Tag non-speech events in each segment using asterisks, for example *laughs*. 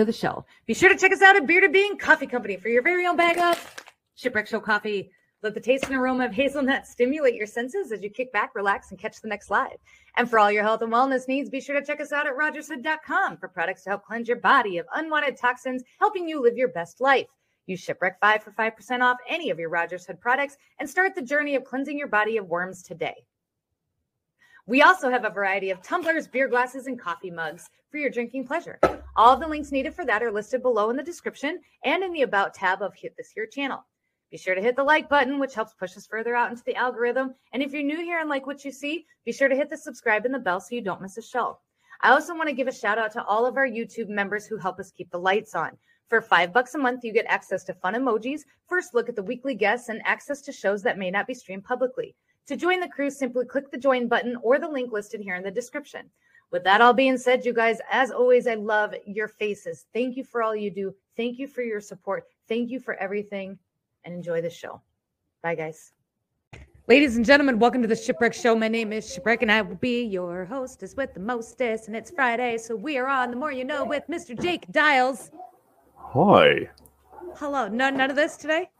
to the show. Be sure to check us out at Bearded Bean Coffee Company for your very own bag of Shipwreck Show coffee. Let the taste and aroma of hazelnut stimulate your senses as you kick back, relax, and catch the next live. And for all your health and wellness needs, be sure to check us out at rogershood.com for products to help cleanse your body of unwanted toxins, helping you live your best life. Use Shipwreck 5 for 5% off any of your Rogers Hood products and start the journey of cleansing your body of worms today. We also have a variety of tumblers, beer glasses, and coffee mugs for your drinking pleasure. All the links needed for that are listed below in the description and in the About tab of Hit This Here channel. Be sure to hit the like button, which helps push us further out into the algorithm. And if you're new here and like what you see, be sure to hit the subscribe and the bell so you don't miss a show. I also want to give a shout out to all of our YouTube members who help us keep the lights on. For five bucks a month, you get access to fun emojis, first look at the weekly guests, and access to shows that may not be streamed publicly. To join the crew, simply click the join button or the link listed here in the description. With that all being said, you guys, as always, I love your faces. Thank you for all you do. Thank you for your support. Thank you for everything and enjoy the show. Bye, guys. Ladies and gentlemen, welcome to the Shipwreck Show. My name is Shipwreck, and I will be your hostess with the mostest. And it's Friday, so we are on The More You Know with Mr. Jake Dials. Hi. Hello. No, none of this today?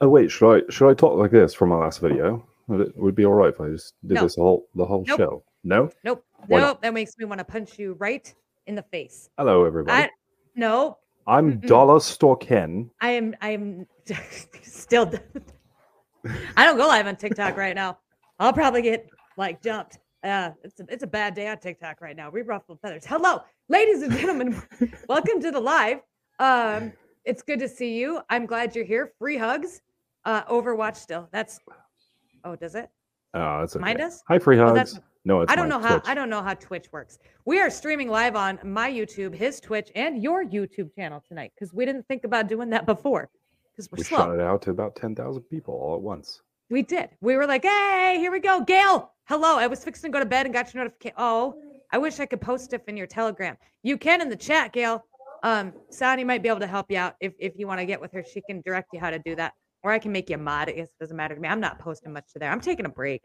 Oh wait, should I should I talk like this from my last video? Would it would be all right if I just did No. this whole the whole Nope. show? No. Nope. Why nope. not? That makes me want to punch you right in the face. Hello everybody. I, no, I'm mm-mm. Dollar Store Ken. I am. I am *laughs* still. I don't go live on TikTok right now. I'll probably get like jumped. Uh, it's a, it's a bad day on TikTok right now. We ruffled feathers. Hello, ladies and gentlemen. *laughs* welcome to the live. Um, it's good to see you. I'm glad you're here. Free hugs. Uh, Overwatch still. That's. Oh, does it? Oh, that's okay. Mine does? Hi, free Oh, hugs. that's- no, it's I don't know how I don't know how Twitch works. We are streaming live on my YouTube, his Twitch, and your YouTube channel tonight because we didn't think about doing that before because we're we slow. shot it out to about ten thousand people all at once. We did. We were like, hey, here we go. Gail, hello. I was fixing to go to bed and got your notification. Oh, I wish I could post stuff in your telegram. You can in the chat, Gail. Um, Sonny might be able to help you out if, if you want to get with her. She can direct you how to do that. Or I can make you a mod. It doesn't matter to me. I'm not posting much to there. I'm taking a break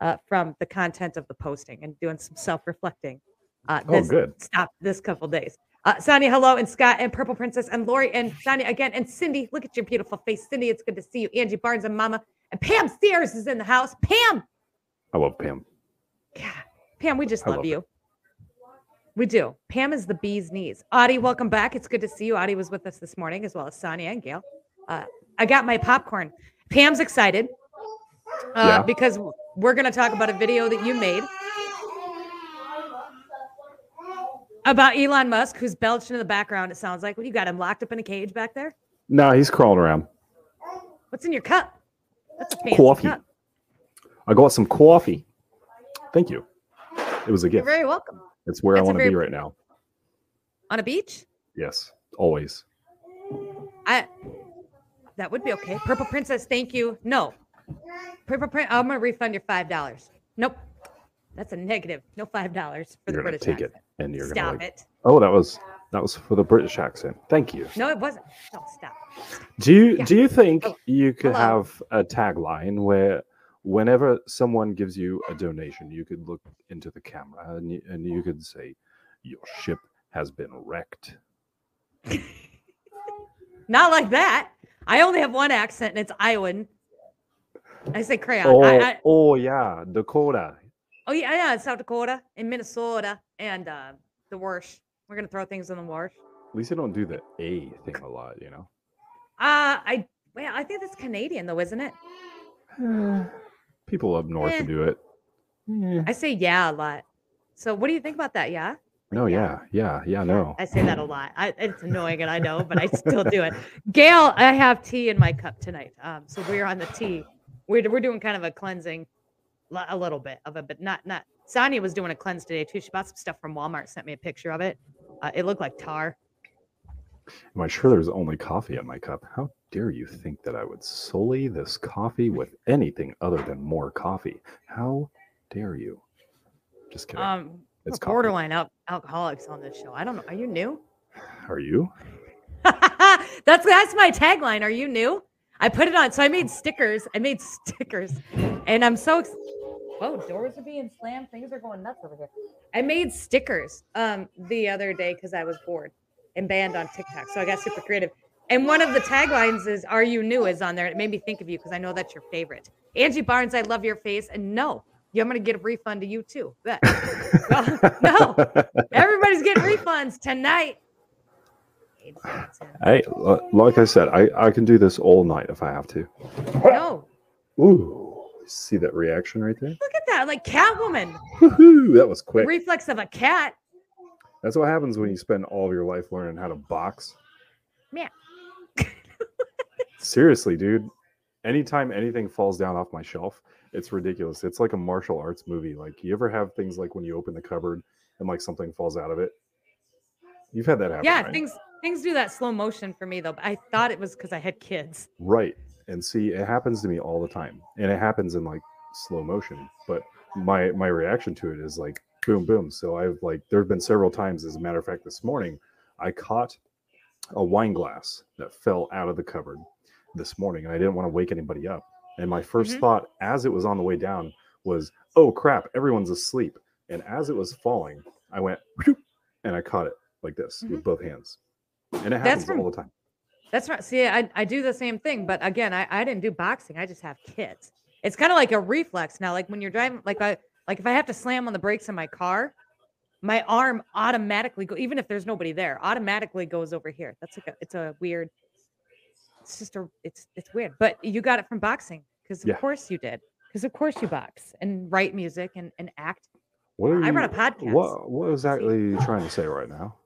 uh, from the content of the posting and doing some self-reflecting. Uh, Oh, this, good. Stop this couple days. Uh, Sonia, hello, and Scott, and Purple Princess, and Lori, and Sonia again, and Cindy. Look at your beautiful face, Cindy. It's good to see you. Angie Barnes and Mama, and Pam Sears is in the house. Pam, I love Pam. God, Pam, we just love, love you. We do. Pam is the bee's knees. Audie, welcome back. It's good to see you. Audie was with us this morning, as well as Sonia and Gail. Uh, I got my popcorn. Pam's excited uh, Yeah. because we're going to talk about a video that you made about Elon Musk, who's belching in the background. It sounds like. What you got him locked up in a cage back there? No, he's crawling around. What's in your cup? That's a Coffee. cup. I got some coffee. Thank you. It was a gift. You're very welcome. It's where I That's a want to be right now. On a beach? Yes, always. I that would be okay. Purple Princess, thank you. No. Purple Prince, I'm gonna refund your five dollars. Nope. That's a negative. No five dollars for You're the gonna British take it, and you're Stop gonna like. it. Oh, that was that was for the British accent. Thank you. No, it wasn't. No, stop. Do you Yeah. do you think Oh, you could hello. have a tagline where whenever someone gives you a donation, you could look into the camera and you, and you could say, "Your ship has been wrecked." *laughs* Not like that. I only have one accent and it's Iowan. I say crayon. Oh, I, I, oh yeah, Dakota. oh yeah, yeah, South Dakota and Minnesota and uh, the Warsh. We're gonna throw things in the Warsh. At least you don't do the A thing a lot, you know. Uh I well, I think that's Canadian though, isn't it? *sighs* People up north Eh. do it. Eh. I say yeah a lot. So what do you think about that? Yeah. No, yeah, yeah, yeah, no. I say that a lot. I, it's annoying, and I know, but I still do it. *laughs* Gail, I have tea in my cup tonight. Um, so we're on the tea. We're we're doing kind of a cleansing, a little bit of it, but not not. Sonia was doing a cleanse today too. She bought some stuff from Walmart. Sent me a picture of it. Uh, it looked like tar. Am I sure there's only coffee in my cup? How dare you think that I would sully this coffee with anything other than more coffee? How dare you? Just kidding. Um, It's borderline al- alcoholics on this show. I don't know. Are you new? *sighs* Are you? *laughs* that's that's my tagline. Are you new? I put it on. So I made stickers. I made stickers, and I'm so. Ex- Whoa, doors are being slammed. Things are going nuts over here. I made stickers um the other day because I was bored and banned on TikTok. So I got super creative. And one of the taglines is "Are you new?" is on there. It made me think of you because I know that's your favorite. Angie Barnes, I love your face, and no, I'm gonna get a refund to you too. That- *laughs* no, everybody's getting refunds tonight. Hey, like I said, I, I can do this all night if I have to. No, Ooh, see that reaction right there? look at that, like Catwoman, Woohoo, that was quick. reflex of a cat. That's what happens when you spend all of your life learning how to box. Yeah. Seriously, dude. Anytime anything falls down off my shelf, it's ridiculous. It's like a martial arts movie. Like, you ever have things like when you open the cupboard and like something falls out of it? You've had that happen. Yeah, right? things things do that slow motion for me though. But I thought it was because I had kids. Right. And see, it happens to me all the time. And it happens in like slow motion. But my my reaction to it is like boom, boom. So I've like there have been several times, as a matter of fact, this morning, I caught a wine glass that fell out of the cupboard this morning, and I didn't want to wake anybody up. And my 1st Mhm. thought as it was on the way down was, oh crap, everyone's asleep. And as it was falling, I went and I caught it like this with both hands. And it happens from- all the time. That's right. See, I, I do the same thing, but again, I, I didn't do boxing. I just have kids. It's kind of like a reflex now. Like when you're driving, like I like if I have to slam on the brakes in my car, my arm automatically go even if there's nobody there, automatically goes over here. That's like a it's a weird. It's just a it's it's weird. But you got it from boxing because of Yeah. course you did. Because of course you box and write music and, and act. What are you, I run a podcast. What what exactly are you trying to say right now?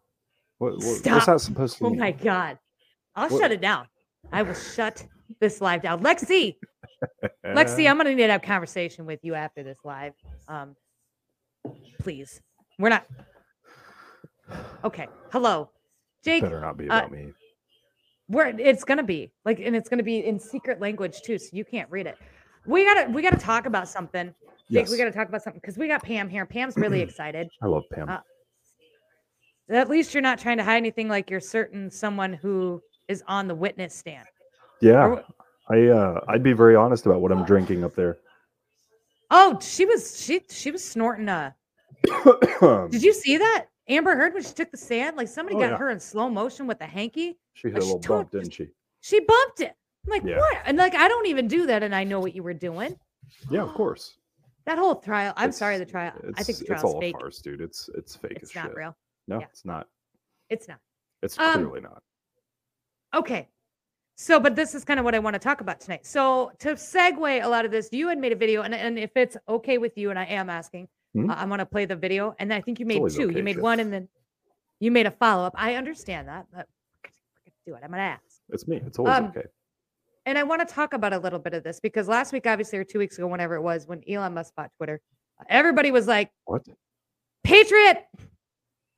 What, what Stop. what's that supposed to Oh my god. I'll What- shut it down. I will shut this live down. Lexi, *laughs* Lexi, Uh, I'm gonna need to have a conversation with you after this live. Um, please. We're not. Okay. Hello, Jake. better not be uh, about me. We're. It's gonna be like, and it's gonna be in secret language too, so you can't read it. We gotta. We gotta talk about something. Yes, we gotta talk about something because we got Pam here. Pam's really *clears throat* excited. I love Pam. uh, At least you're not trying to hide anything like you're certain someone who is on the witness stand. yeah, or I uh, I'd be very honest about what I'm drinking up there. Oh, she was she she was snorting a *coughs* Did you see that? Amber Heard when she took the stand, like somebody Oh, got yeah. her in slow motion with a hanky. She hit But a little bump, didn't she? She bumped it. I'm like, Yeah. what? And like, I don't even do that, and I know what you were doing. Yeah, of course. *gasps* That whole trial. I'm sorry, the trial. I think It's, the it's trial's all fake. a farce, dude. It's it's fake It's not shit. real. No, Yeah. it's not. It's not. It's Um, clearly not. Okay. So, but this is kind of what I want to talk about tonight. So, to segue a lot of this, you had made a video, and, and if it's okay with you, and I am asking, Mhm. uh, I want to play the video. And I think you made two. okay, you made Chef. one, and then you made a follow up. I understand that, but do it. I'm to ask. It's me. It's always um, okay. And I want to talk about a little bit of this because last week, obviously, or two weeks ago, whenever it was, when Elon Musk bought Twitter, everybody was like, What? Patriot,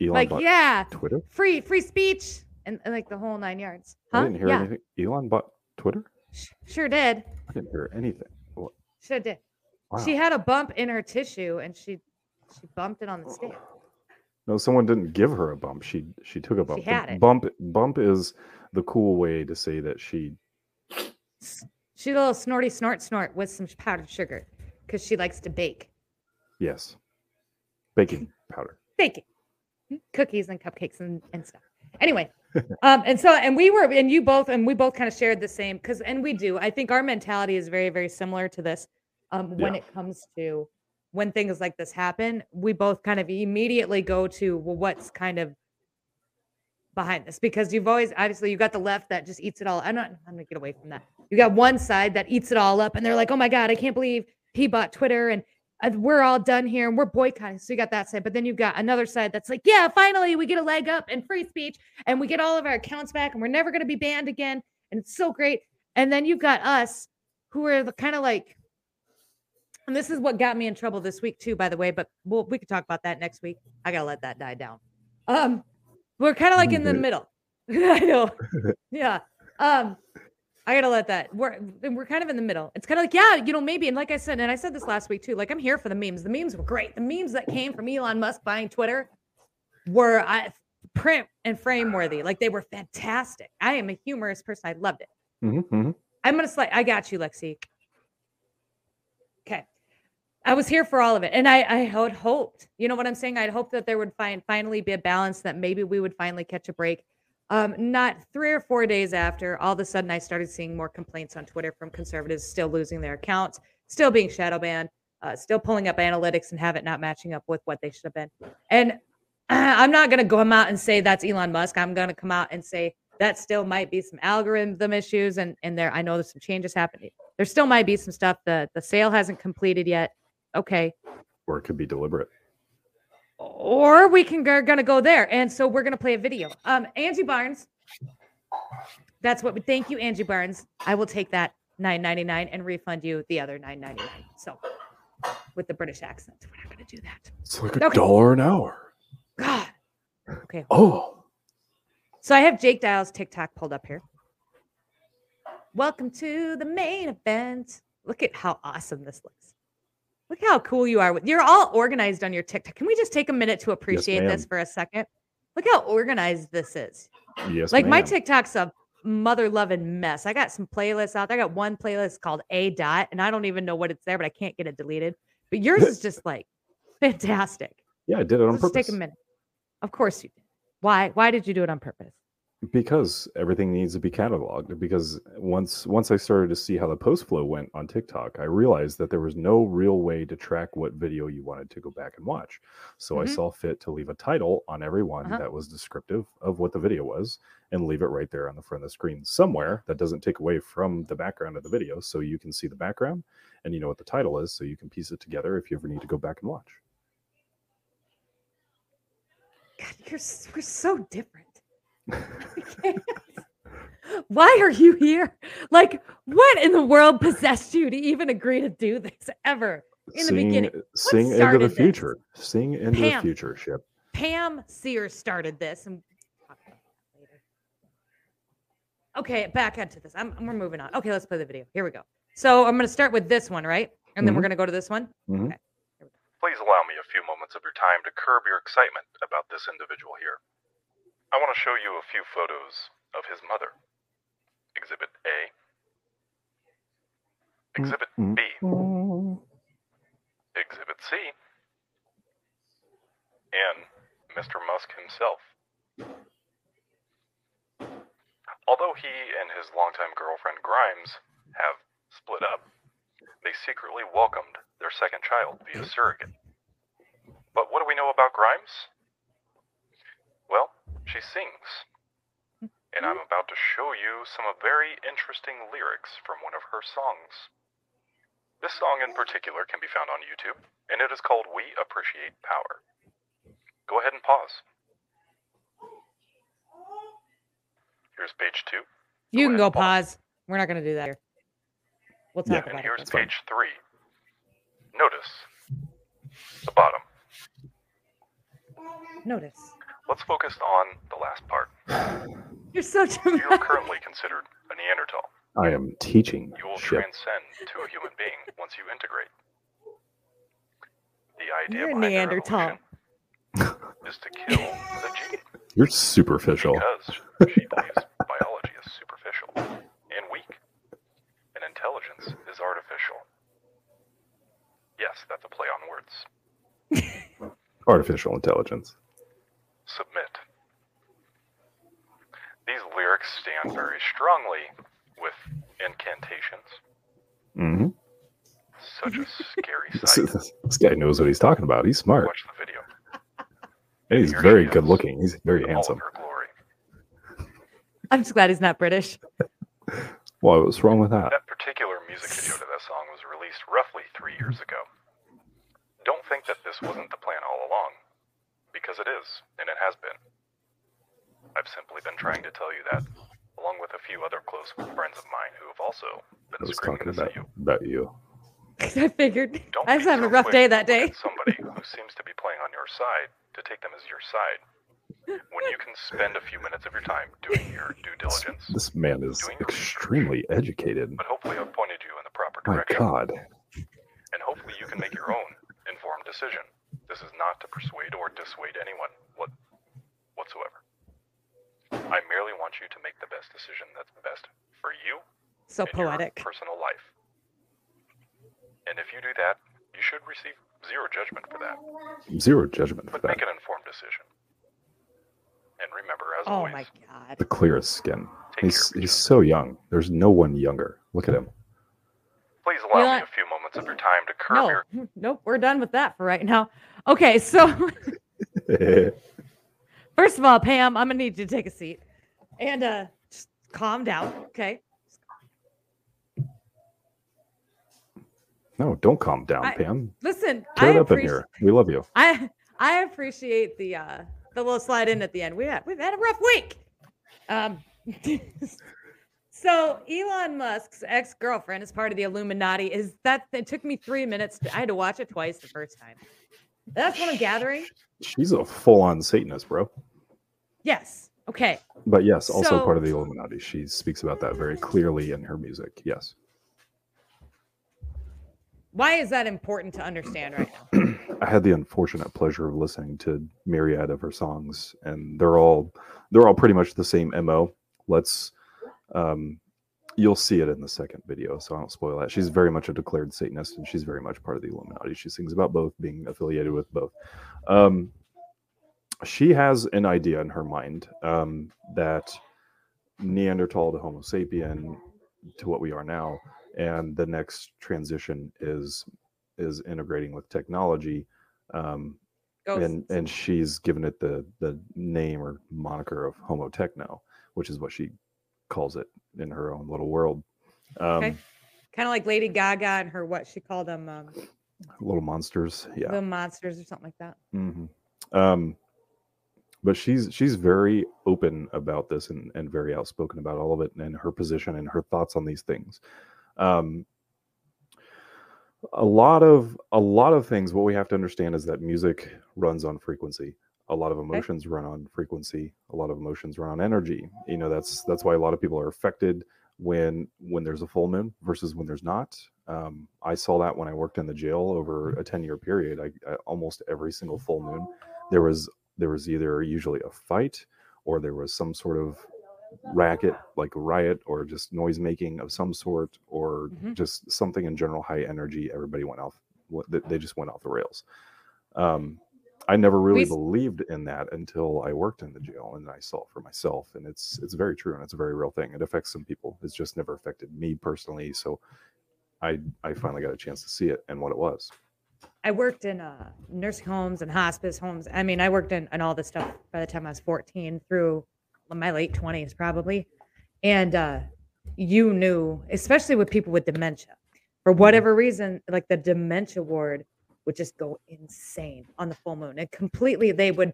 Elon like, yeah, Twitter? free, free speech, and, and like the whole nine yards. I didn't hear yeah, anything. Elon bought Twitter? sure did. I didn't hear anything. What? Sure did. Wow. She had a bump in her tissue and she she bumped it on the stage. No, someone didn't give her a bump. She she took a bump. The had it. Bump bump is the cool way to say that she She a little snorty snort snort with some powdered sugar because she likes to bake. yes. Baking powder. Baking. Cookies and cupcakes and, and stuff. Anyway, *laughs* um, and so and we were and you both and we both kind of shared the same because and we do. I think our mentality is very, very similar to this. Um, when Yeah. it comes to when things like this happen, we both kind of immediately go to well, what's kind of behind this because you've always obviously you got the left that just eats it all. I'm not I'm gonna get away from that. You got one side that eats it all up and they're like, oh my God, I can't believe he bought Twitter and we're all done here and we're boycotting. So you got that side, but then you've got another side that's like, yeah, finally we get a leg up and free speech and we get all of our accounts back and we're never gonna be banned again. And it's so great. And then you've got us who are kind of like, and this is what got me in trouble this week too, by the way, but we'll, we could talk about that next week. I gotta let that die down. Um, we're kind of like in the middle. *laughs* I know. *laughs* yeah. Um, I gotta let that. We're we're kind of in the middle. It's kind of like yeah, you know, maybe. And like I said, and I said this last week too. Like I'm here for the memes. The memes were great. The memes that came from Elon Musk buying Twitter were I, print and frame worthy. Like they were fantastic. I am a humorous person. I loved it. Mm-hmm. I'm gonna slide. I got you, Lexi. Okay. I was here for all of it. And I, I had hoped, you know what I'm saying? I'd hoped that there would find finally be a balance that maybe we would finally catch a break. Um, not three or four days after, all of a sudden I started seeing more complaints on Twitter from conservatives still losing their accounts, still being shadow banned, uh, still pulling up analytics and have it not matching up with what they should have been. And *clears throat* I'm not going to come out and say that's Elon Musk. I'm going to come out and say that still might be some algorithm issues and and there I know there's some changes happening. There still might be some stuff the the sale hasn't completed yet. Okay. Or it could be deliberate. Or we can are gonna go there. And so we're gonna play a video. Um Angie Barnes. That's what we thank you, Angie Barnes. I will take that 9.99 and refund you the other 9.99. So with the British accent. We're not gonna do that. It's like a Okay. dollar an hour. God. Okay. Oh, So I have Jake Dial's TikTok pulled up here. Welcome to the main event. Look at how awesome this looks. Look how cool you are you're all organized on your TikTok. Can we just take a minute to appreciate this for a second? Look how organized this is. yes. like my. TikTok's a mother loving mess. I got some playlists out there. I got one playlist called A dot, and I don't even know what it's there, but I can't get it deleted. But yours is just like fantastic. Yeah, I did it on Let's purpose. take a minute. Of course you did. Why? Why did you do it on purpose? Because everything needs to be cataloged because once once i started to see how the post flow went on tiktok i realized that there was no real way to track what video you wanted to go back and watch so i Mhm. saw fit to leave a title on every one Uh-huh. that was descriptive of what the video was and leave it right there on the front of the screen somewhere that doesn't take away from the background of the video so you can see the background and you know what the title is so you can piece it together if you ever need to go back and watch God, you're we're so different. I *laughs* can't. Why are you here? Like, what in the world possessed you to even agree to do this ever? In the seeing, beginning, sing into started the this? future seeing into Pam. the future ship Pam Sears started this, and we'll talk about that later. Okay, back onto this. I'm, we're moving on. Okay, let's play the video. Here we go. So I'm going to start with this one, right? And then we're Mhm. going to go to this one. Mhm. Okay. Please allow me a few moments of your time to curb your excitement about this individual here. I want to show you a few photos of his mother. Exhibit A. Exhibit Mm. B. Exhibit C. And Mr. Musk himself. Although he and his longtime girlfriend Grimes have split up, they secretly welcomed their second child via surrogate. But what do we know about Grimes? She sings. And I'm mm-hmm. about to show you some very interesting lyrics from one of her songs. This song in particular can be found on YouTube, and it is called We Appreciate Power. Go ahead and pause. Here's page two. You can go pause. pause. We're not going to do that here. We'll Yeah. talk And here's it. fine. page three. Notice the bottom. Notice. Let's focus on the last part. *sighs* You're so dramatic. You are currently considered a Neanderthal. I am teaching You will ship. transcend to a human being once you integrate. The idea You're a behind the Neanderthal. revolution *laughs* is to kill the gene You're superficial. because she believes biology is superficial and weak, and intelligence is artificial. Yes, that's a play on words. *laughs* Artificial intelligence. Submit. These lyrics stand very strongly with incantations. hmm Such a scary This, *laughs* sight. this- this guy knows what he's talking about. He's smart. Watch the video. And he's Here very she good looking. He's very in all of handsome. glory. I'm just glad he's not British. *laughs* Well, what's wrong with that? That particular music video to that song was released roughly three years ago. Don't think that this wasn't the plan all along, because it is, and it has been. I've simply been trying to tell you that, along with a few other close friends of mine who have also been I been was screaming talking this about at you. about you. *laughs* I figured. Don't I was be having a rough day that day. Somebody who seems to be playing on your side to take them as your side. when you can spend a few minutes of your time doing your *laughs* due diligence, this man is Doing your extremely educated. but hopefully I've pointed you in the proper direction. My direction. God. and hopefully you can make your own informed decision. This is not to persuade or dissuade anyone what, whatsoever. I merely want you to make the best decision that's best for you So in your poetic. personal life. And if you do that, you should receive zero judgment for that, Zero judgment for that. but make an informed decision. And remember, as Oh always, my god. The clearest skin. Take He's he's so young. There's no one younger. Look at him. please allow You me know a few moments of your time to curb No, your. *laughs* nope, we're done with that for right now. Okay, so *laughs* *laughs* first of all, Pam, I'm gonna need you to take a seat and uh just calm down. Okay. no, don't calm down, I- Pam. Listen, Tear I up in here. We love you. I I appreciate the uh the little slide in at the end. We had we've had a rough week. Um *laughs* so Elon Musk's ex-girlfriend is part of the Illuminati. Is that it took me three minutes to, I had to watch it twice the first time. That's what I'm gathering. She's a full-on Satanist, bro. Yes. Okay. But yes, also So- part of the Illuminati. She speaks about that very clearly in her music. Yes. Why is that important to understand right now? *clears throat* I had the unfortunate pleasure of listening to myriad of her songs, and they're all they're all pretty much the same mo. Let's um, you'll see it in the second video, so I don't spoil that. She's very much a declared Satanist, and she's very much part of the Illuminati. She sings about both, being affiliated with both. Um, she has an idea in her mind um, that Neanderthal to Homo sapien to what we are now, and the next transition is is integrating with technology um, and and she's given it the the name or moniker of homo techno which is what she calls it in her own little world. Um Okay. kind of like Lady Gaga and her what she called them um, little monsters yeah. The monsters or something like that. hmm um but she's she's very open about this and and very outspoken about all of it and her position and her thoughts on these things. Um a lot of a lot of things what we have to understand is that music runs on frequency a lot of emotions run on frequency a lot of emotions run on energy you know that's that's why a lot of people are affected when when there's a full moon versus when there's not um, i saw that when i worked in the jail over a 10 year period I, I almost every single full moon there was there was either usually a fight or there was some sort of racket like a riot or just noise making of some sort or Mhm. just something in general high energy everybody went off they just went off the rails um i never really s- believed in that until i worked in the jail and i saw it for myself and it's it's very true and it's a very real thing it affects some people it's just never affected me personally so i i finally got a chance to see it and what it was I worked in uh, nursing homes and hospice homes. I mean, I worked in, in all this stuff by the time I was 14 through my late 20s, probably. And uh, you knew, especially with people with dementia, for whatever reason, like the dementia ward would just go insane on the full moon. And completely, they would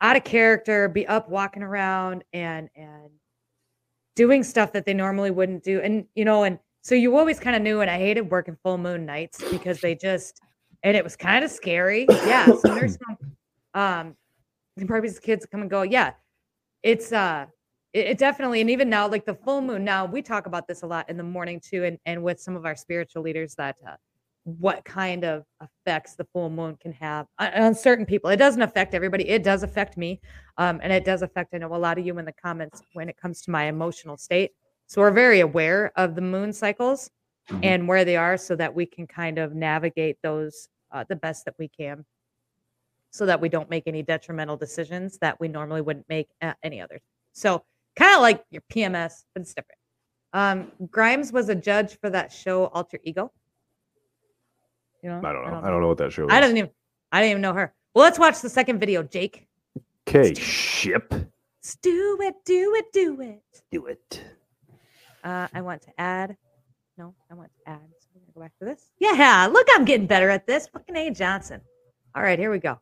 out of character, be up walking around and and doing stuff that they normally wouldn't do. And you know, and so you always kind of knew. And I hated working full moon nights because they just and it was kind of scary. Yeah, so *coughs* nursing home, um, probably kids come and go. Yeah, it's uh, it, it definitely, and even now, like the full moon. Now we talk about this a lot in the morning too, and and with some of our spiritual leaders that uh, what kind of effects the full moon can have on, certain people. It doesn't affect everybody. It does affect me, um, and it does affect I know a lot of you in the comments when it comes to my emotional state. So we're very aware of the moon cycles Mhm. and where they are so that we can kind of navigate those uh, the best that we can so that we don't make any detrimental decisions that we normally wouldn't make at any other so kind of like your pms but it's different um grimes was a judge for that show alter ego you know i don't know i don't know what that show is i didn't even i didn't even know her well let's watch the second video jake okay ship let's do it do it do it do it Uh, I want to add. No, I want to add. So we're gonna go back to this. Yeah, look, I'm getting better at this. Fucking A. Johnson. All right, here we go.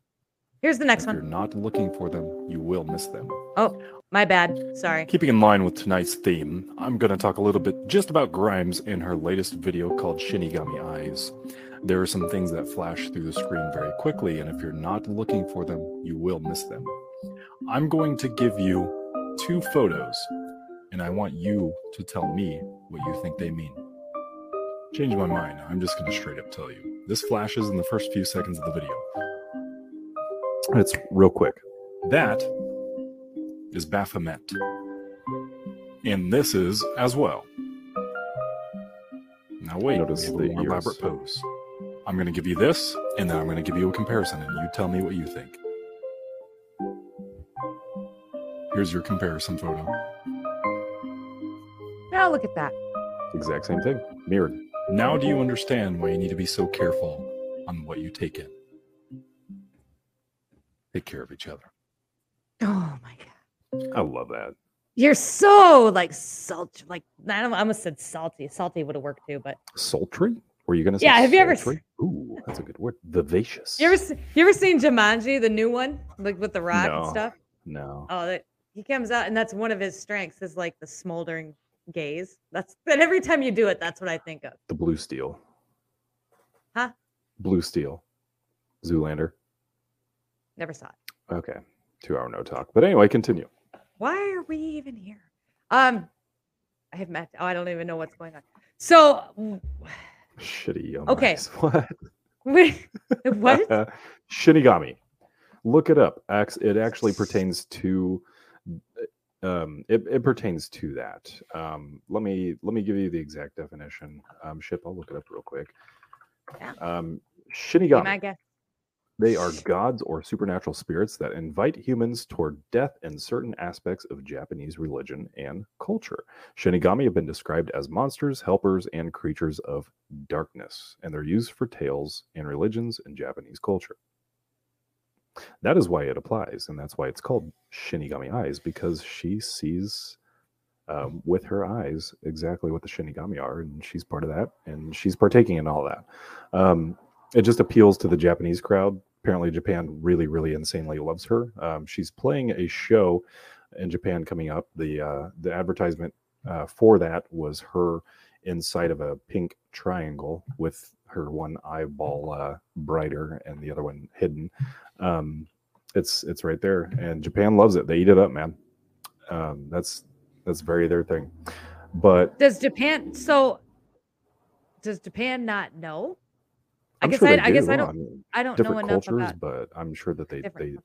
Here's the next If you're one. not looking for them, you will miss them. Oh, my bad. Sorry. Keeping in line with tonight's theme, I'm going to talk a little bit just about Grimes in her latest video called Shinigami Eyes. There are some things that flash through the screen very quickly, and if you're not looking for them, you will miss them. I'm going to give you two photos, and I want you to tell me what you think they mean. Change my mind. I'm just going to straight up tell you. This flashes in the first few seconds of the video. It's real quick. That is Baphomet. And this is as well. Now wait, Notice the elaborate pose. I'm going to give you this, and then I'm going to give you a comparison, and you tell me what you think. Here's your comparison photo. Now look at that. Exact same thing. Mirrored. Now, do you understand why you need to be so careful on what you take in? Take care of each other. Oh my god. I love that. You're so like salt like I, don't, I almost said salty. Salty would have worked too, but Sultry? Were you gonna say Yeah, have you ever sultry? Ooh, that's a good word. Vivacious. you ever you ever seen Jumanji, the new one, like with the rock and stuff? No. Oh, that he comes out, and that's one of his strengths is like the smoldering gaze. That's and every time you do it, that's what I think of. The blue steel. Huh? Blue steel. Zoolander. Never saw it. Okay. Two hour no talk. But anyway, continue. Why are we even here? Um, I have met. Oh, I don't even know what's going on. So, Shitty yum Okay. *laughs* What? what? *laughs* Shinigami. Look it up. It actually pertains to um it, it pertains to that. Um let me let me give you the exact definition. Um ship, I'll look it up real quick. Yeah. Um Shinigami. my guess. They are gods or supernatural spirits that invite humans toward death in certain aspects of Japanese religion and culture. Shinigami have been described as monsters, helpers, and creatures of darkness, and they're used for tales and religions in Japanese culture. That is why it applies, and that's why it's called Shinigami Eyes, because she sees um, with her eyes exactly what the Shinigami are, and she's part of that, and she's partaking in all that. Um, it just appeals to the Japanese crowd. Apparently, Japan really, really insanely loves her. Um, she's playing a show in Japan coming up. The uh, the advertisement uh, for that was her inside of a pink triangle with her one eyeball uh, brighter and the other one hidden. Um, it's it's right there, and Japan loves it. They eat it up, man. Um, that's that's very their thing. But Does Japan? So, does Japan not know? I I'm guess sure I, they I guess do. I don't. mean, I don't know enough cultures, about but I'm sure that they, they and-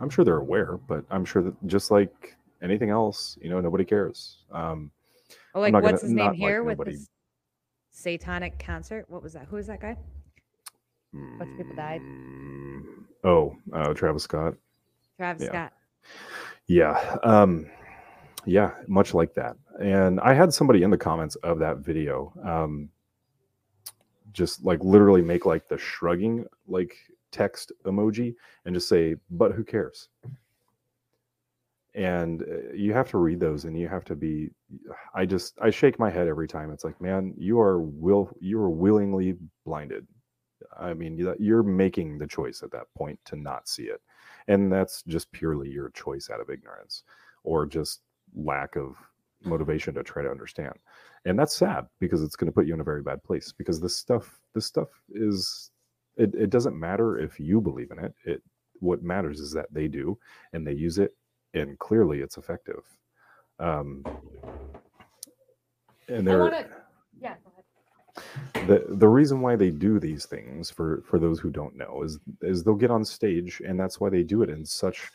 I'm sure they're aware, but I'm sure that just like anything else, you know, nobody cares. Um, Oh, like what's his name not like here with this satanic concert? What was that? Who is that guy? bunch of people died. mm, Oh, uh, Travis Scott. Travis Yeah. Scott. Yeah. Um, yeah, much like that. And I had somebody in the comments of that video um, just like literally make like the shrugging like text emoji and just say, but who cares? And uh, you have to read those and you have to be, I just, I shake my head every time. It's like, man, you are will, you are willingly blinded. I mean, you're making the choice at that point to not see it. And that's just purely your choice out of ignorance or just lack of motivation to try to understand. And that's sad because it's going to put you in a very bad place because this stuff, this stuff is, it, it doesn't matter if you believe in it. It, what matters is that they do and they use it and clearly it's effective. Um, and they're, wanna- Yeah. the the reason why they do these things for for those who don't know is is they'll get on stage and that's why they do it in such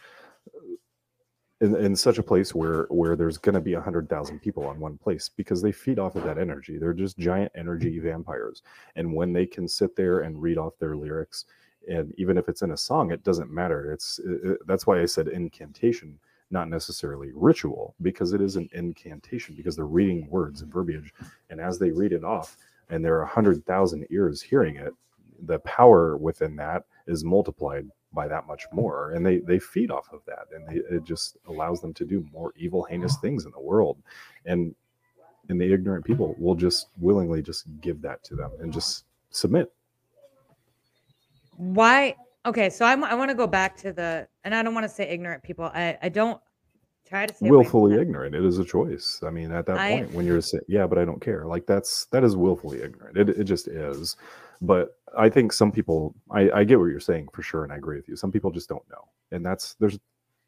in, in such a place where where there's going to be a hundred thousand people on one place because they feed off of that energy. They're just giant energy mm-hmm. vampires. And when they can sit there and read off their lyrics and even if it's in a song it doesn't matter. It's it, it- that's why i said incantation not necessarily ritual because it is an incantation because they're reading words and verbiage. And as they read it off and there are 100,000 ears hearing it, the power within that is multiplied by that much more. And they, they feed off of that. And they, it just allows them to do more evil, heinous mm-hmm. things in the world. And, and the ignorant people will just willingly just give that to them and just submit. Why? Okay, so I'm, I want to go back to the, and I don't want to say ignorant people. I, I don't try to say willfully ignorant. It is a choice. I mean, at that I- point, when you're saying, yeah, but I don't care, like that's, that is willfully ignorant. It, it just is. But I think some people, I, I get what you're saying for sure. And I agree with you. Some people just don't know. And that's, there's,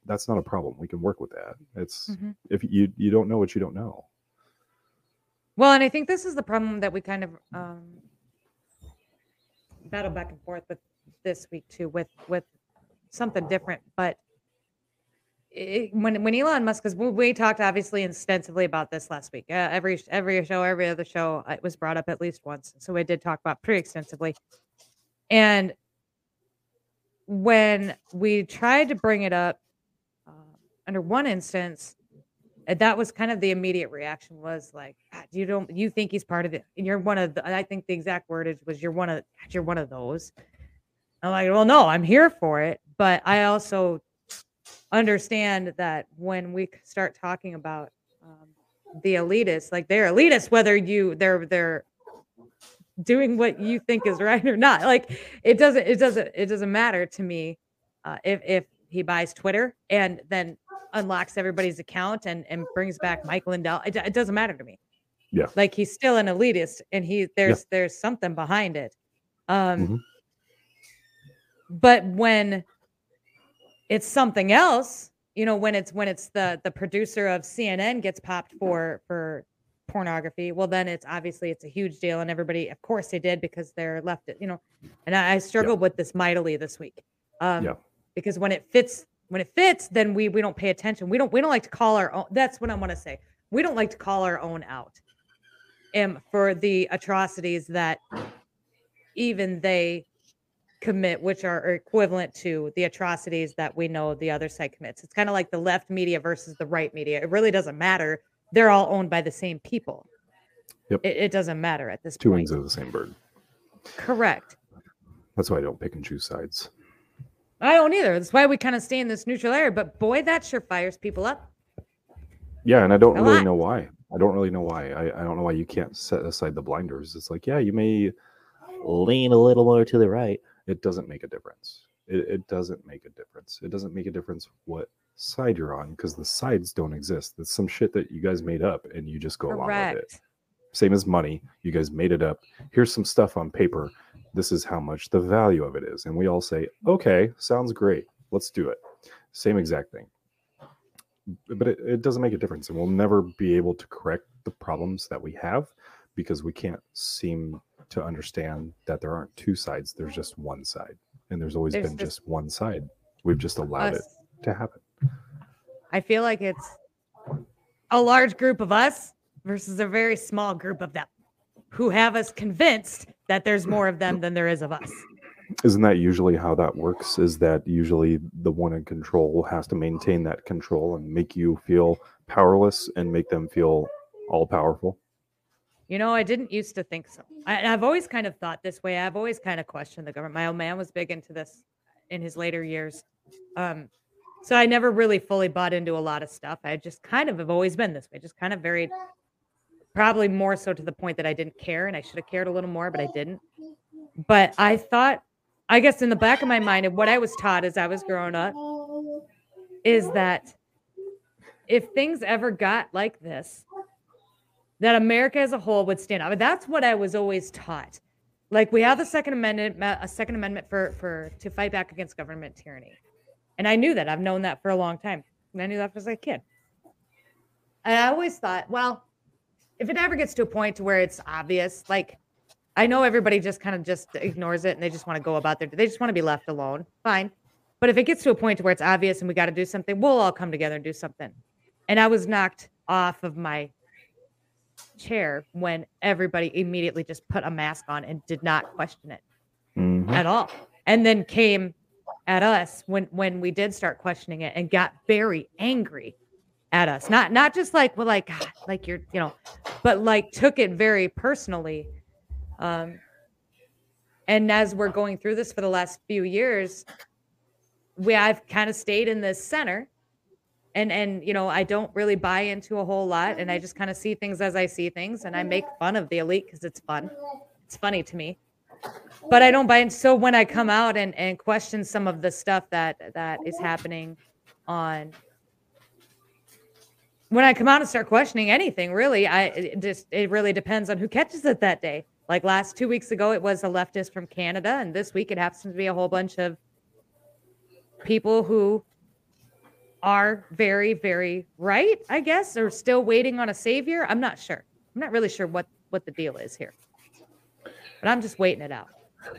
that's not a problem. We can work with that. It's Mhm. if you you don't know what you don't know. Well, and I think this is the problem that we kind of um, battle back and forth with this week too, with with something different. But it, when when Elon Musk, because we, talked obviously extensively about this last week. Uh, every every show, every other show, uh, it was brought up at least once. So we did talk about pretty extensively. And when we tried to bring it up uh, under one instance, and that was kind of the immediate reaction was like "God, you don't you think he's part of it and you're one of the i think the exact wordage was you're one of you're one of those i'm like well no i'm here for it but i also understand that when we start talking about um, the elitists like they're elitists whether you they're they're doing what you think is right or not like it doesn't it doesn't it doesn't matter to me uh, if if he buys twitter and then unlocks everybody's account and and brings back Mike Lindell. It, it doesn't matter to me. Yeah. Like he's still an elitist and he there's there's something behind it. Um Mhm. but when it's something else, you know, when it's when it's the the producer of CNN gets popped for for pornography, well then it's obviously it's a huge deal and everybody of course they did because they're left it, you know. And I, I struggled with this mightily this week. Um Yeah. because when it fits when it fits then we we don't pay attention we don't we don't like to call our own that's what i want to say we don't like to call our own out um, for the atrocities that even they commit which are equivalent to the atrocities that we know the other side commits it's kind of like the left media versus the right media it really doesn't matter they're all owned by the same people Yep. it, it doesn't matter at this Two point wings of the same bird. correct That's why I don't pick and choose sides. i don't either that's why we kind of stay in this neutral area but boy that sure fires people up Yeah, and I don't A really lot. know why. I don't really know why. I, I don't know why you can't set aside the blinders. It's like, yeah, you may lean a little more to the right. It doesn't make a difference. It, it doesn't make a difference. It doesn't make a difference what side you're on because the sides don't exist. It's some shit that you guys made up and you just go along with it. Same as money. You guys made it up. Here's some stuff on paper. This is how much the value of it is. And we all say, okay, sounds great. Let's do it. Same exact thing. But it, it doesn't make a difference. And we'll never be able to correct the problems that we have because we can't seem to understand that there aren't two sides. There's just one side. And there's always There's been just just one side. We've just allowed it to happen. I feel like it's a large group of us versus a very small group of them who have us convinced that there's more of them than there is of us. Isn't that usually how that works? Is that usually the one in control has to maintain that control and make you feel powerless and make them feel all powerful? You know, I didn't used to think so. I, I've always kind of thought this way. I've always kind of questioned the government. My old man was big into this in his later years. Um, so I never really fully bought into a lot of stuff. I just kind of have always been this way, just kind of very, probably more so to the point that I didn't care and I should have cared a little more, but I didn't. But I thought, I guess in the back of my mind, and what I was taught as I was growing up is that if things ever got like this, that America as a whole would stand up. That's what I was always taught. Like we have the Second Amendment, a Second Amendment for for to fight back against government tyranny, and I knew that. I've known that for a long time, and I knew that as a kid. And I always thought, well, if it ever gets to a point to where it's obvious, like I know everybody just kind of just ignores it and they just want to go about their, they just want to be left alone. Fine. But if it gets to a point to where it's obvious and we got to do something, we'll all come together and do something. And I was knocked off of my chair when everybody immediately just put a mask on and did not question it Mhm. at all. And then came at us when when we did start questioning it and got very angry at us. Not not just like well like God, like you're you know, but like took it very personally. Um and as we're going through this for the last few years, we I've kind of stayed in this center and and you know i don't really buy into a whole lot and i just kind of see things as i see things and i make fun of the elite because it's fun. It's funny to me. But i don't buy into so when i come out and and question some of the stuff that that is happening on when i come out and start questioning anything really i it just it really depends on who catches it that day. Like last two weeks ago it was a leftist from canada and this week it happens to be a whole bunch of people who are very, very right, I guess, or still waiting on a savior. I'm not sure. I'm not really sure what what the deal is here, but I'm just waiting it out.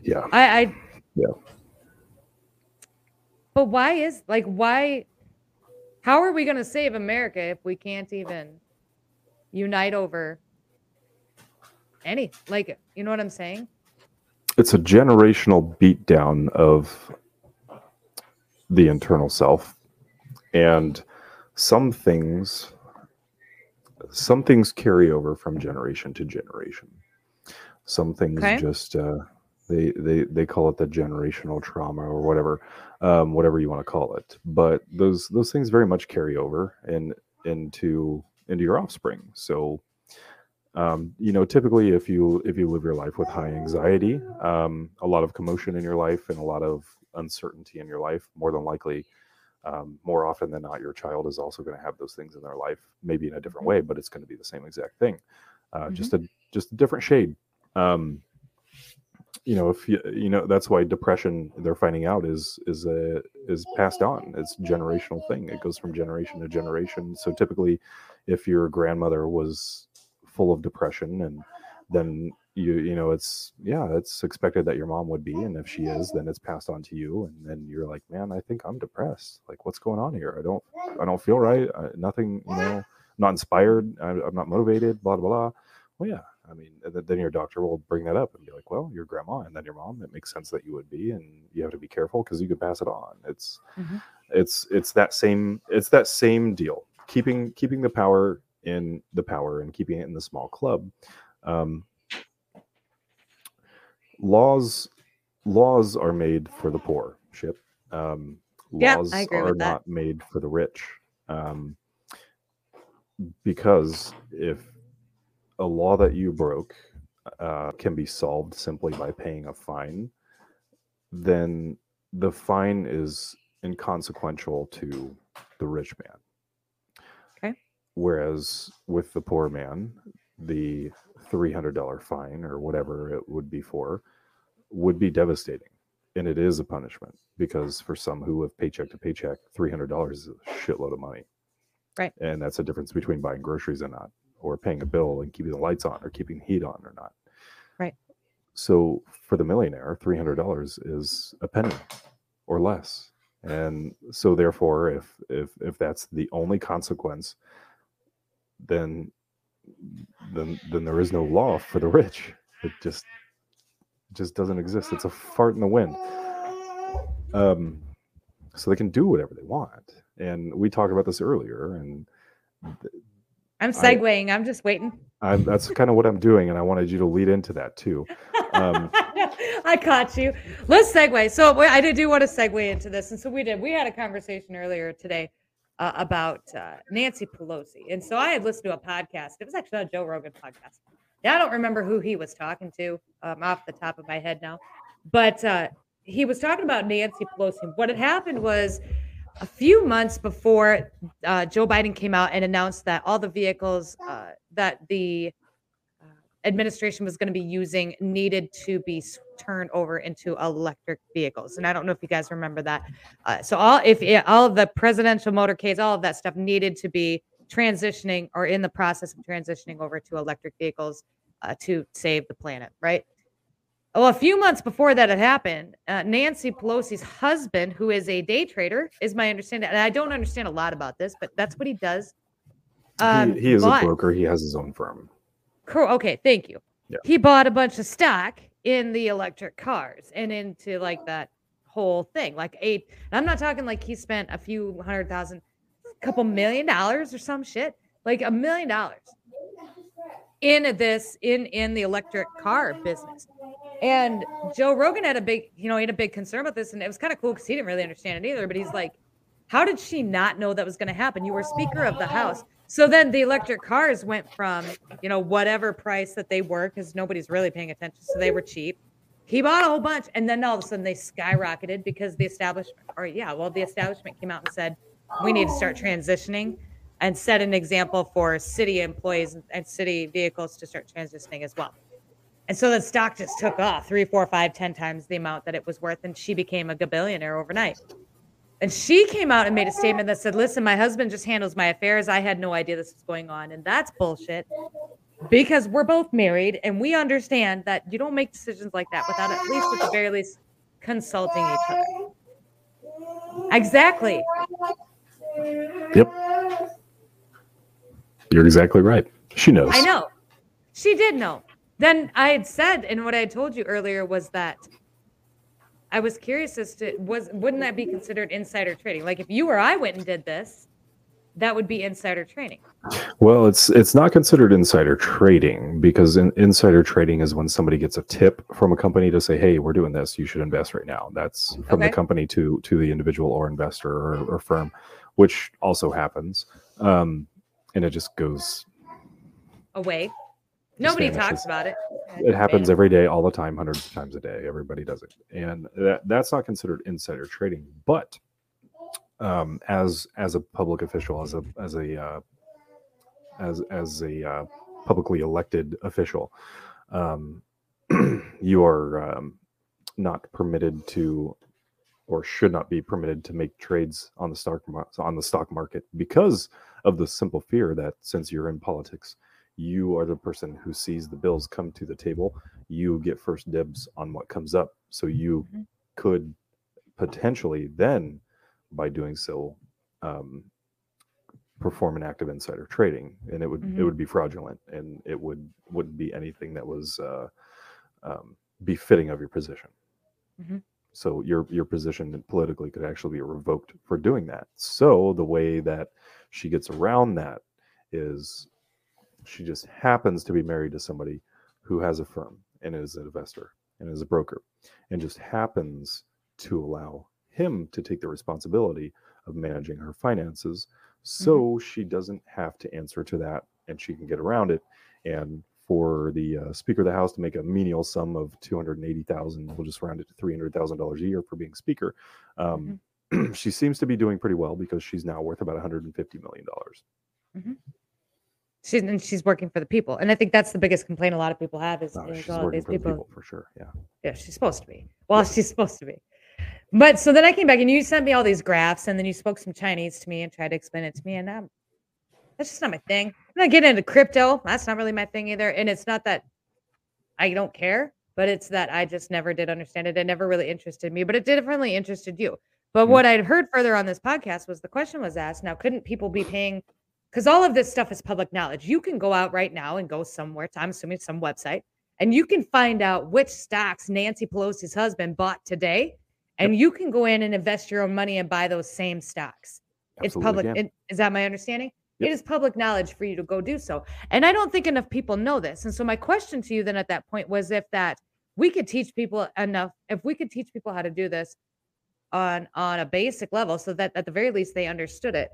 Yeah. I, I Yeah. But why is like why? How are we going to save America if we can't even unite over any? Like, you know what I'm saying? It's a generational beatdown of the internal self. And some things some things carry over from generation to generation. Some things Okay. just uh they they they call it the generational trauma or whatever um whatever you want to call it but those those things very much carry over and into into your offspring so um, you know typically if you if you live your life with high anxiety um, a lot of commotion in your life and a lot of uncertainty in your life more than likely um, more often than not your child is also going to have those things in their life maybe in a different way but it's going to be the same exact thing uh, just a just a different shade um, you know if you you know that's why depression they're finding out is is a is passed on it's a generational thing it goes from generation to generation so typically if your grandmother was full of depression and then you you know it's yeah it's expected that your mom would be and if she is then it's passed on to you and then you're like man i think i'm depressed. Like what's going on here? I don't i don't feel right I, nothing you know not inspired I, i'm not motivated blah blah blah. Well yeah i mean then- your doctor will bring that up and be like well your grandma and then your mom it makes sense that you would be and you have to be careful because you could pass it on. It's Mhm. it's it's that same it's that same deal. Keeping keeping the power in the power and keeping it in the small club um, laws laws are made for the poor ship um, laws agree are not made for the rich. Um, because if a law that you broke uh, can be solved simply by paying a fine then the fine is inconsequential to the rich man. Okay. whereas with the poor man the $300 fine or whatever it would be for would be devastating and it is a punishment because for some who live paycheck to paycheck $300 is a shitload of money Right. and that's the difference between buying groceries and not or paying a bill and keeping the lights on or keeping the heat on or not Right. so for the millionaire $300 is a penny or less and so therefore if if if that's the only consequence then then then there is no law for the rich it just just doesn't exist it's a fart in the wind um so they can do whatever they want and we talked about this earlier and I'm I- segueing. I'm just waiting. I, that's kind of what i'm doing and i wanted you to lead into that too Um, *laughs* I caught you. Let's segue. So I did do want to segue into this, and so we did. We had a conversation earlier today uh, about uh, Nancy Pelosi, and so I had listened to a podcast. It was actually a Joe Rogan podcast. I don't remember who he was talking to um, off the top of my head now, but uh, he was talking about Nancy Pelosi. What had happened was a few months before uh, Joe Biden came out and announced that all the vehicles uh, that the uh, administration was going to be using needed to be turned over into electric vehicles. And I don't know if you guys remember that. Uh, so all if all of the presidential motorcades, all of that stuff needed to be transitioning or in the process of transitioning over to electric vehicles uh, to save the planet, right? Well, a few months before that had happened, uh, Nancy Pelosi's husband, who is a day trader, is my understanding, and I don't understand a lot about this, but that's what he does. Um, he, he is a broker he has his own firm Cool. Okay, thank you. Yeah. He bought a bunch of stock in the electric cars and into like that whole thing. Like eight. I'm not talking like he spent a few hundred thousand, a couple million dollars or some shit. Like a million dollars in this in in the electric car business. And Joe Rogan had a big, you know, he had a big concern about this, and it was kind of cool because he didn't really understand it either. But he's like, "How did she not know that was going to happen? You were Speaker of the House." So then the electric cars went from, you know, whatever price that they were, because nobody's really paying attention, so they were cheap. He bought a whole bunch, and then all of a sudden they skyrocketed because the establishment, or yeah, well, the establishment came out and said, "We need to start transitioning." And set an example for city employees and city vehicles to start transitioning as well. And so the stock just took off three, four, five, ten times the amount that it was worth, and she became a billionaire overnight. And she came out and made a statement that said, Listen, my husband just handles my affairs. I had no idea this was going on. And that's bullshit because we're both married and we understand that you don't make decisions like that without at least, at the very least, consulting each other. Exactly. Yep. You're exactly right. She knows. I know. She did know. Then I had said, and what I told you earlier was that I was curious as to was wouldn't that be considered insider trading? Like if you or I went and did this, that would be insider trading. Well, it's it's not considered insider trading because in, insider trading is when somebody gets a tip from a company to say, "Hey, we're doing this. You should invest right now." That's from Okay. the company to to the individual or investor or, or firm, which also happens, um, and it just goes. Away. Nobody vanishes. talks about it. It happens every day, all the time, hundreds of times a day. Everybody does it, and that that's not considered insider trading. But um, as as a public official, as a as a uh, as as a uh, publicly elected official, um, *clears throat* you are um, not permitted to, or should not be permitted to make trades on the stock on the stock market because of the simple fear that since you're in politics, you are the person who sees the bills come to the table. You get first dibs on what comes up, so you Mhm. could potentially then, by doing so, um, perform an act of insider trading, and it would it Mhm. would be fraudulent, and it would wouldn't be anything that was uh, um, befitting of your position. Mhm. So your your position politically could actually be revoked for doing that. So the way that she gets around that is she just happens to be married to somebody who has a firm and is an investor and is a broker and just happens to allow him to take the responsibility of managing her finances mm-hmm. so she doesn't have to answer to that and she can get around it and for the uh, speaker of the house to make a menial sum of 280000 we'll just round it to $300000 a year for being speaker um, *clears throat* she seems to be doing pretty well because she's now worth about 150 million dollars She's and she's working for the people, and I think that's the biggest complaint a lot of people have is, Oh, is she's all working these for the people. people for sure yeah Yeah, she's supposed to be. Well, she's supposed to be. But so then I came back and you sent me all these graphs, and then you spoke some Chinese to me and tried to explain it to me, and um, that's just not my thing. I'm not getting into crypto. That's not really my thing either. And it's not that I don't care, but it's that I just never did understand it. It never really interested me, but it definitely interested you. But Mhm. what I'd heard further on this podcast was the question was asked. Now, couldn't people be paying? Because all of this stuff is public knowledge. You can go out right now and go somewhere. To, I'm assuming some website, and you can find out which stocks Nancy Pelosi's husband bought today, and you can go in and invest your own money and buy those same stocks. it's public. it- Is that my understanding? Yep. It is public knowledge for you to go do so. And I don't think enough people know this. And so my question to you then at that point was if that we could teach people enough, if we could teach people how to do this on on a basic level so that at the very least they understood it.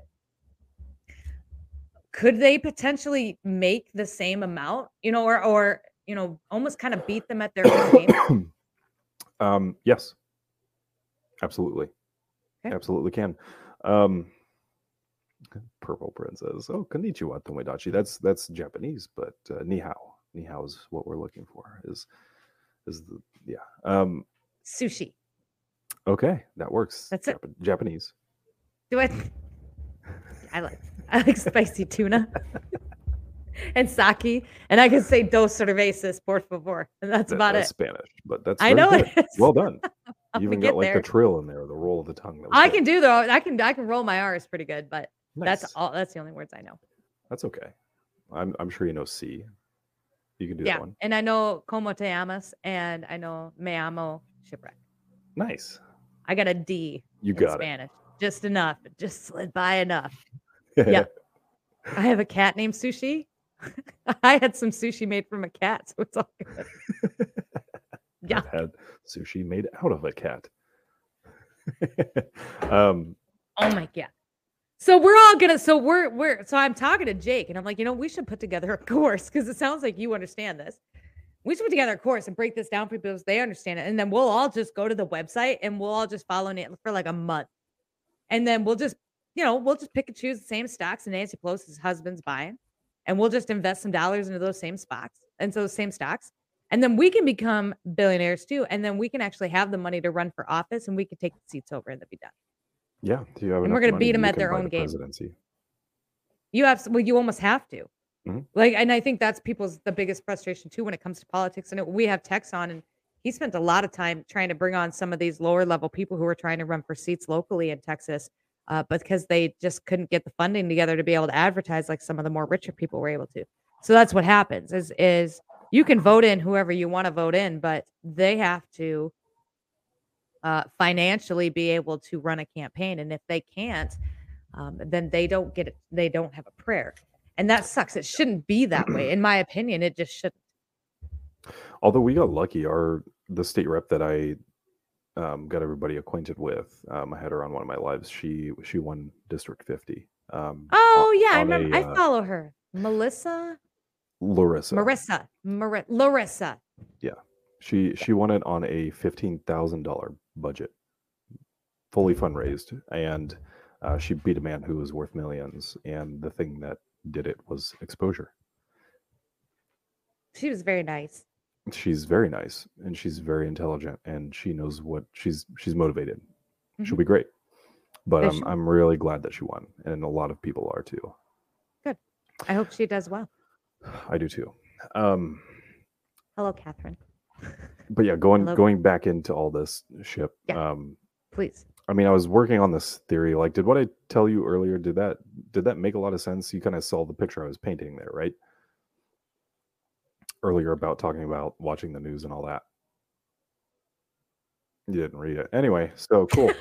Could they potentially make the same amount, you know, or or you know, almost kind of beat them at their own game? *coughs* um, yes, absolutely, Okay. absolutely can. Um, Purple Princess. Oh, konnichiwa, Tomodachi. That's that's Japanese, but uh, ni hao. Ni hao is what we're looking for. Is is the yeah. Um, Sushi. okay, that works. That's it. Jap- Japanese. Do I? I like I like *laughs* spicy tuna *laughs* and sake, and I can say dos cervezas, por favor, and that's That- about that's it. Spanish, but that's I know good. it is. Well done. *laughs* You even get got like there. the trill in there, the roll of the tongue. That I good. can do though. I can I can roll my R's pretty good, but that's all. That's the only words I know. That's okay. I'm I'm sure you know C. You can do yeah, that one. and I know como te amas, and I know me amo shipwreck. Nice. I got a D You in got Spanish, just enough. Just slid by enough. *laughs* Yeah. I have a cat named Sushi. *laughs* I had some sushi made from a cat, so it's all good. *laughs* Yeah. I've had sushi made out of a cat. um, Oh my god. So we're all gonna so we're we're so I'm talking to Jake and I'm like, you know, we should put together a course because it sounds like you understand this. We should put together a course and break this down for people so they understand it. And then we'll all just go to the website and we'll all just follow it for like a month. And then we'll just, you know, we'll just pick and choose the same stocks and Nancy Pelosi's husband's buying. And we'll just invest some dollars into those same stocks and so those same stocks. And then we can become billionaires too. And then we can actually have the money to run for office and we can take the seats over and then be done. Yeah, do you have And we're gonna beat them at their own the game. Presidency. You have well, you almost have to. Mhm. Like, and I think that's people's the biggest frustration too when it comes to politics. And it, we have Tex on, and he spent a lot of time trying to bring on some of these lower level people who were trying to run for seats locally in Texas, uh, but because they just couldn't get the funding together to be able to advertise like some of the more richer people were able to. So that's what happens. Is is you can vote in whoever you want to vote in, but they have to uh, financially be able to run a campaign, and if they can't, um, then they don't get it. They don't have a prayer, and that sucks. It shouldn't be that way, *clears throat* in my opinion. It just shouldn't. Although we got lucky, our the state rep that I um, got everybody acquainted with, um, I had her on one of my lives. She she won District 50. Um, Oh yeah, I remember. a, I uh, follow her, Melissa, Larissa. Marissa, Mar- Larissa. She she won it on a fifteen thousand dollar budget, fully fundraised, and uh, she beat a man who was worth millions. And the thing that did it was exposure. She was very nice. She's very nice and she's very intelligent and she knows what she's she's motivated. She'll be great. But I'm. I'm really glad that she won, and a lot of people are too. Good. I hope she does well. I do too. Um, Hello, Catherine. But yeah, going Hello. going back into all this ship. Yeah. Um, Please. I mean, I was working on this theory. Like, did what I tell you earlier? Did that did that make a lot of sense? You kind of saw the picture I was painting there, right? Earlier about talking about watching the news and all that. You didn't read it. Anyway, so cool.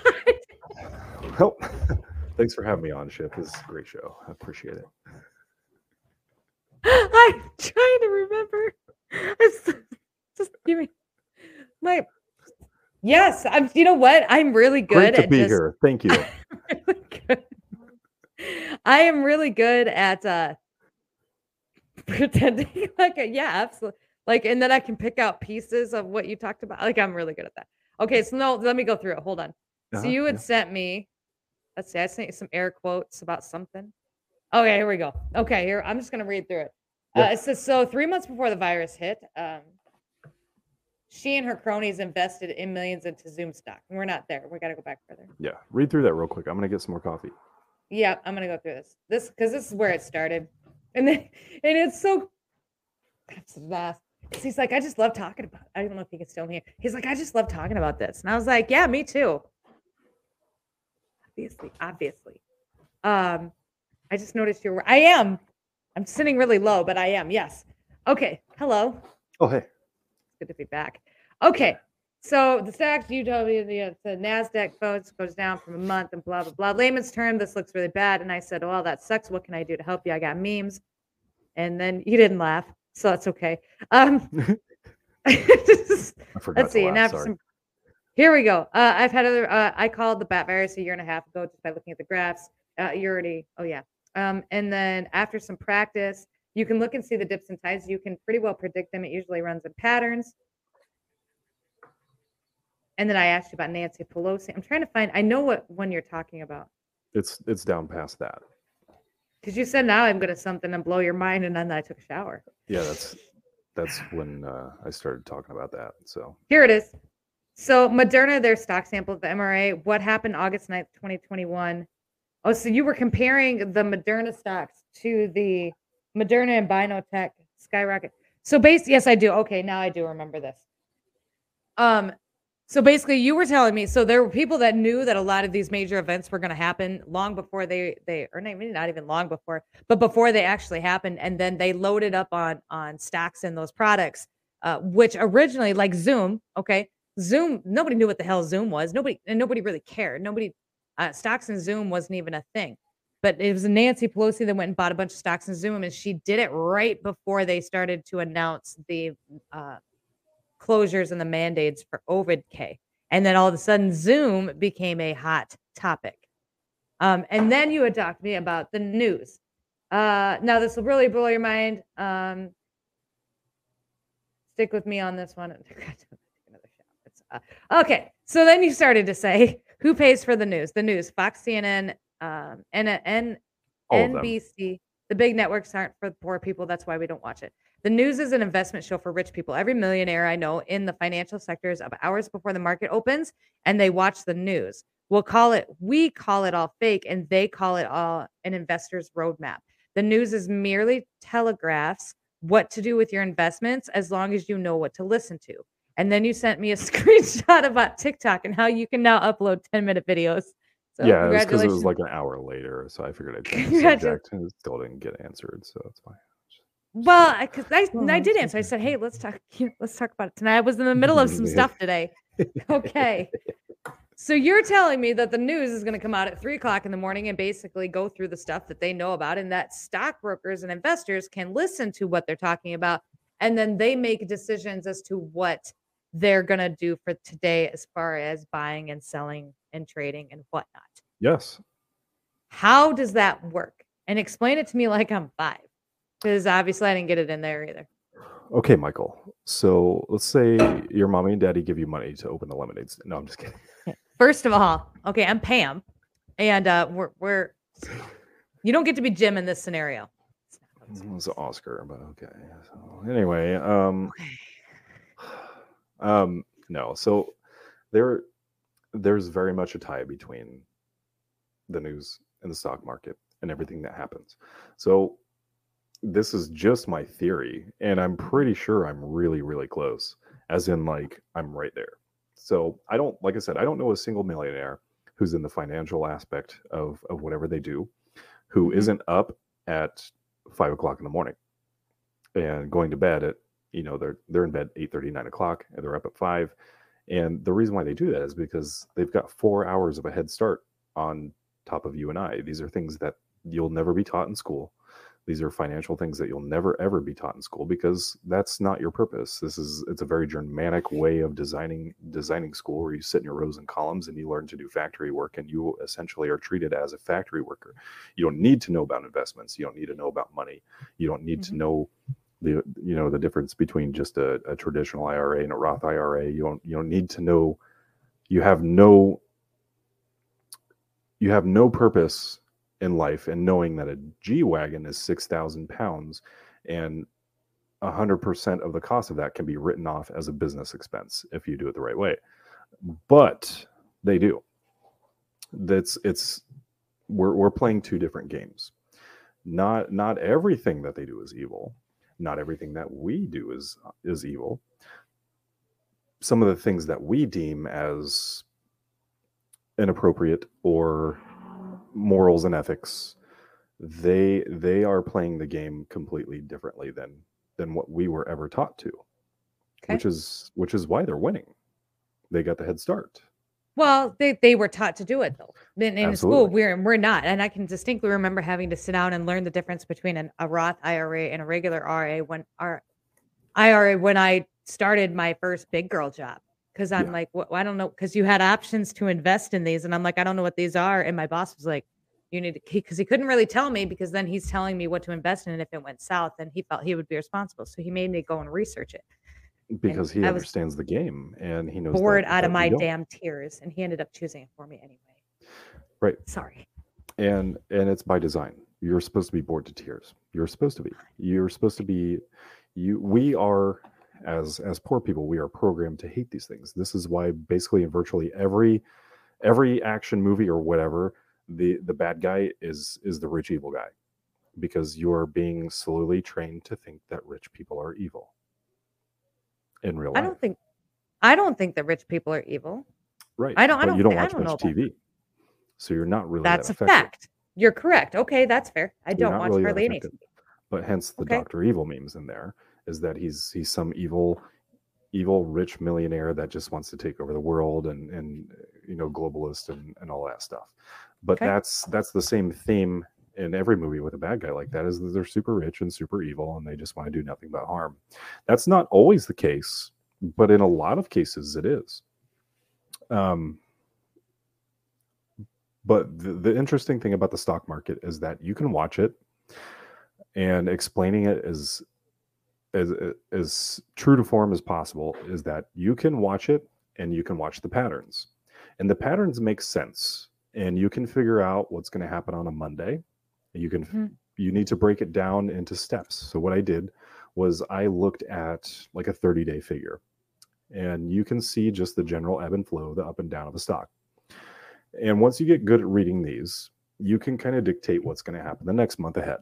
*laughs* well, *laughs* thanks for having me on, Ship. This is a great show. I appreciate it. *laughs* I'm trying to remember. Just give me my. Yes, I'm. You know what? I'm really good Great to at be just. here. Thank you. *laughs* really good. I am really good at uh pretending *laughs* like a, yeah, absolutely. Like, and then I can pick out pieces of what you talked about. Like, I'm really good at that. Okay, so no, let me go through it. Hold on. Uh-huh, So you had yeah. sent me. Let's see. I sent you some air quotes about something. Okay, here we go. Okay, here I'm just gonna read through it. Yeah. Uh, it says so. Three months before the virus hit, um, she and her cronies invested in millions into Zoom stock. And we're not there. We got to go back further. Yeah. Read through that real quick. I'm gonna get some more coffee. Yeah, I'm gonna go through this. This because this is where it started, and then and it's so. That's the best. He's like, I just love talking about. It. I don't know if he can still hear. He's like, I just love talking about this, and I was like, Yeah, me too. Obviously, obviously. Um, I just noticed you're. I am. I'm sitting really low, but I am. Yes. Okay. Hello Oh hey. Good to be back. Okay, so the stocks you told me the Nasdaq votes goes down from a month and blah blah blah. Layman's term, this looks really bad. And I said, well, that sucks. What can I do to help you? I got memes, and then you didn't laugh, so that's okay. Um, *laughs* forgot *laughs* let's see. And laugh, after some, here we go. Uh, I've had other. Uh, I called the bat virus a year and a half ago just by looking at the graphs. Uh, you already. Oh yeah. Um, and then after some practice, you can look and see the dips and tides. You can pretty well predict them. It usually runs in patterns. And then I asked you about Nancy Pelosi. I'm trying to find. I know what one you're talking about It's it's down past that. because you said now I'm going to something and blow your mind, and then I took a shower. Yeah, that's that's when uh, I started talking about that. So Here it is. So Moderna, their stock sample of the MRA. What happened August 9th, 2021? Oh, so you were comparing the Moderna stocks to the Moderna and BioNTech skyrocket. So base, yes, I do. Okay, now I do remember this. Um, so basically, you were telling me so there were people that knew that a lot of these major events were going to happen long before they they or not, maybe not even long before, but before they actually happened, and then they loaded up on on stocks in those products, uh, which originally like Zoom, okay, Zoom, nobody knew what the hell Zoom was. Nobody and nobody really cared. Nobody uh, stocks in Zoom wasn't even a thing. But it was Nancy Pelosi that went and bought a bunch of stocks in Zoom, and she did it right before they started to announce the uh, closures and the mandates for OVID-K. And then all of a sudden, Zoom became a hot topic. Um, and then you had talked to me about the news. Uh, now, this will really blow your mind. Um, stick with me on this one. *laughs* Uh, okay, so then you started to say who pays for the news? The news, Fox, CNN, um, and N- All. NBC. The big networks aren't for poor people. That's why we don't watch it. The news is an investment show for rich people. Every millionaire I know in the financial sectors up hours before the market opens and they watch the news. We'll call it, we call it all fake, and they call it all an investor's roadmap. The news is merely telegraphs what to do with your investments as long as you know what to listen to. And then you sent me a *laughs* screenshot about TikTok and how you can now upload 10 minute videos. So yeah, because it was like an hour later, so I figured I'd change the subject, and it still didn't get answered, so that's fine. Well, because I, I did answer. I said, "Hey, let's talk. *laughs* Let's talk about it tonight." I was in the middle of some *laughs* stuff today. Okay. So you're telling me that the news is going to come out at three o'clock in the morning and basically go through the stuff that they know about, and that stockbrokers and investors can listen to what they're talking about, and then they make decisions as to what they're going to do for today as far as buying and selling and trading and whatnot. Yes. How does that work? And explain it to me like I'm five, because obviously I didn't get it in there either. Okay, Michael. So let's say your mommy and daddy give you money to open a lemonade. stand. No, I'm just kidding. First of all, okay, I'm Pam, and uh, we're we're you don't get to be Jim in this scenario. It was Oscar, but okay. So anyway, um, um, no. So there, there's very much a tie between the news and the stock market and everything that happens. So this is just my theory, and I'm pretty sure I'm really, really close. As in, like I'm right there. So I don't, like I said, I don't know a single millionaire who's in the financial aspect of of whatever they do, who Mhm. not up at five o'clock in the morning and going to bed at you know they're they're in bed 8 30 9 o'clock and they're up at 5 and the reason why they do that is because they've got four hours of a head start on top of you and i. These are things that you'll never be taught in school. These are financial things that you'll never ever be taught in school because that's not your purpose. This is it's a very germanic way of designing designing school where you sit in your rows and columns and you learn to do factory work and you essentially are treated as a factory worker. You don't need to know about investments. You don't need to know about money. You don't need to Mhm. know the you know the difference between just a, a traditional ira and a roth ira you don't you don't need to know you have no you have no purpose in life and knowing that a G wagon is six thousand pounds, and hundred percent of the cost of that can be written off as a business expense if you do it the right way. But they do. That's it's we're we're playing two different games. Not not everything that they do is evil. Not everything that we do is is evil. Some of the things that we deem as inappropriate or morals and ethics they they are playing the game completely differently than than what we were ever taught to Okay. which is which is why they're winning they got the head start Well, they, they were taught to do it though. In, in school, we're we're not, and I can distinctly remember having to sit down and learn the difference between an, a Roth IRA and a regular RA when our IRA when I started my first big girl job. Because I'm Yeah. like, well, I don't know, because you had options to invest in these, and I'm like, I don't know what these are, and my boss was like, you need to, because he couldn't really tell me because then he's telling me what to invest in, and if it went south, then he felt he would be responsible, so he made me go and research it. because he I understands the game and he knows Bored that- out of that we my damn tears, and he ended up choosing it for me anyway. Right. Sorry. and and it's by design you're supposed to be bored to tears you're supposed to be you're supposed to be you we are as as poor people we are programmed to hate these things this is why basically in virtually every every action movie or whatever the the bad guy is is the rich evil guy because you're being slowly trained to think that rich people are evil in real life I don't think I don't think that rich people are evil. right I don't- I don't you don't watch don't much tv so you're not really That's that a fact. You're correct. Okay, that's fair. I You're don't watch really hardly anything. but hence the Okay. Doctor Evil memes in there is that he's he's some evil, evil rich millionaire that just wants to take over the world and and you know globalist and and all that stuff. But Okay. that's that's the same theme in every movie with a bad guy like that is that they're super rich and super evil and they just want to do nothing but harm. That's not always the case, but in a lot of cases it is. Um, but the, the interesting thing about the stock market is that you can watch it and explaining it as as as true to form as possible is that you can watch it and you can watch the patterns and the patterns make sense and you can figure out what's going to happen on a monday you can Mhm. you need to break it down into steps so what i did was i looked at like a 30 day figure and you can see just the general ebb and flow the up and down of a stock And once you get good at reading these, you can kind of dictate what's going to happen the next month ahead,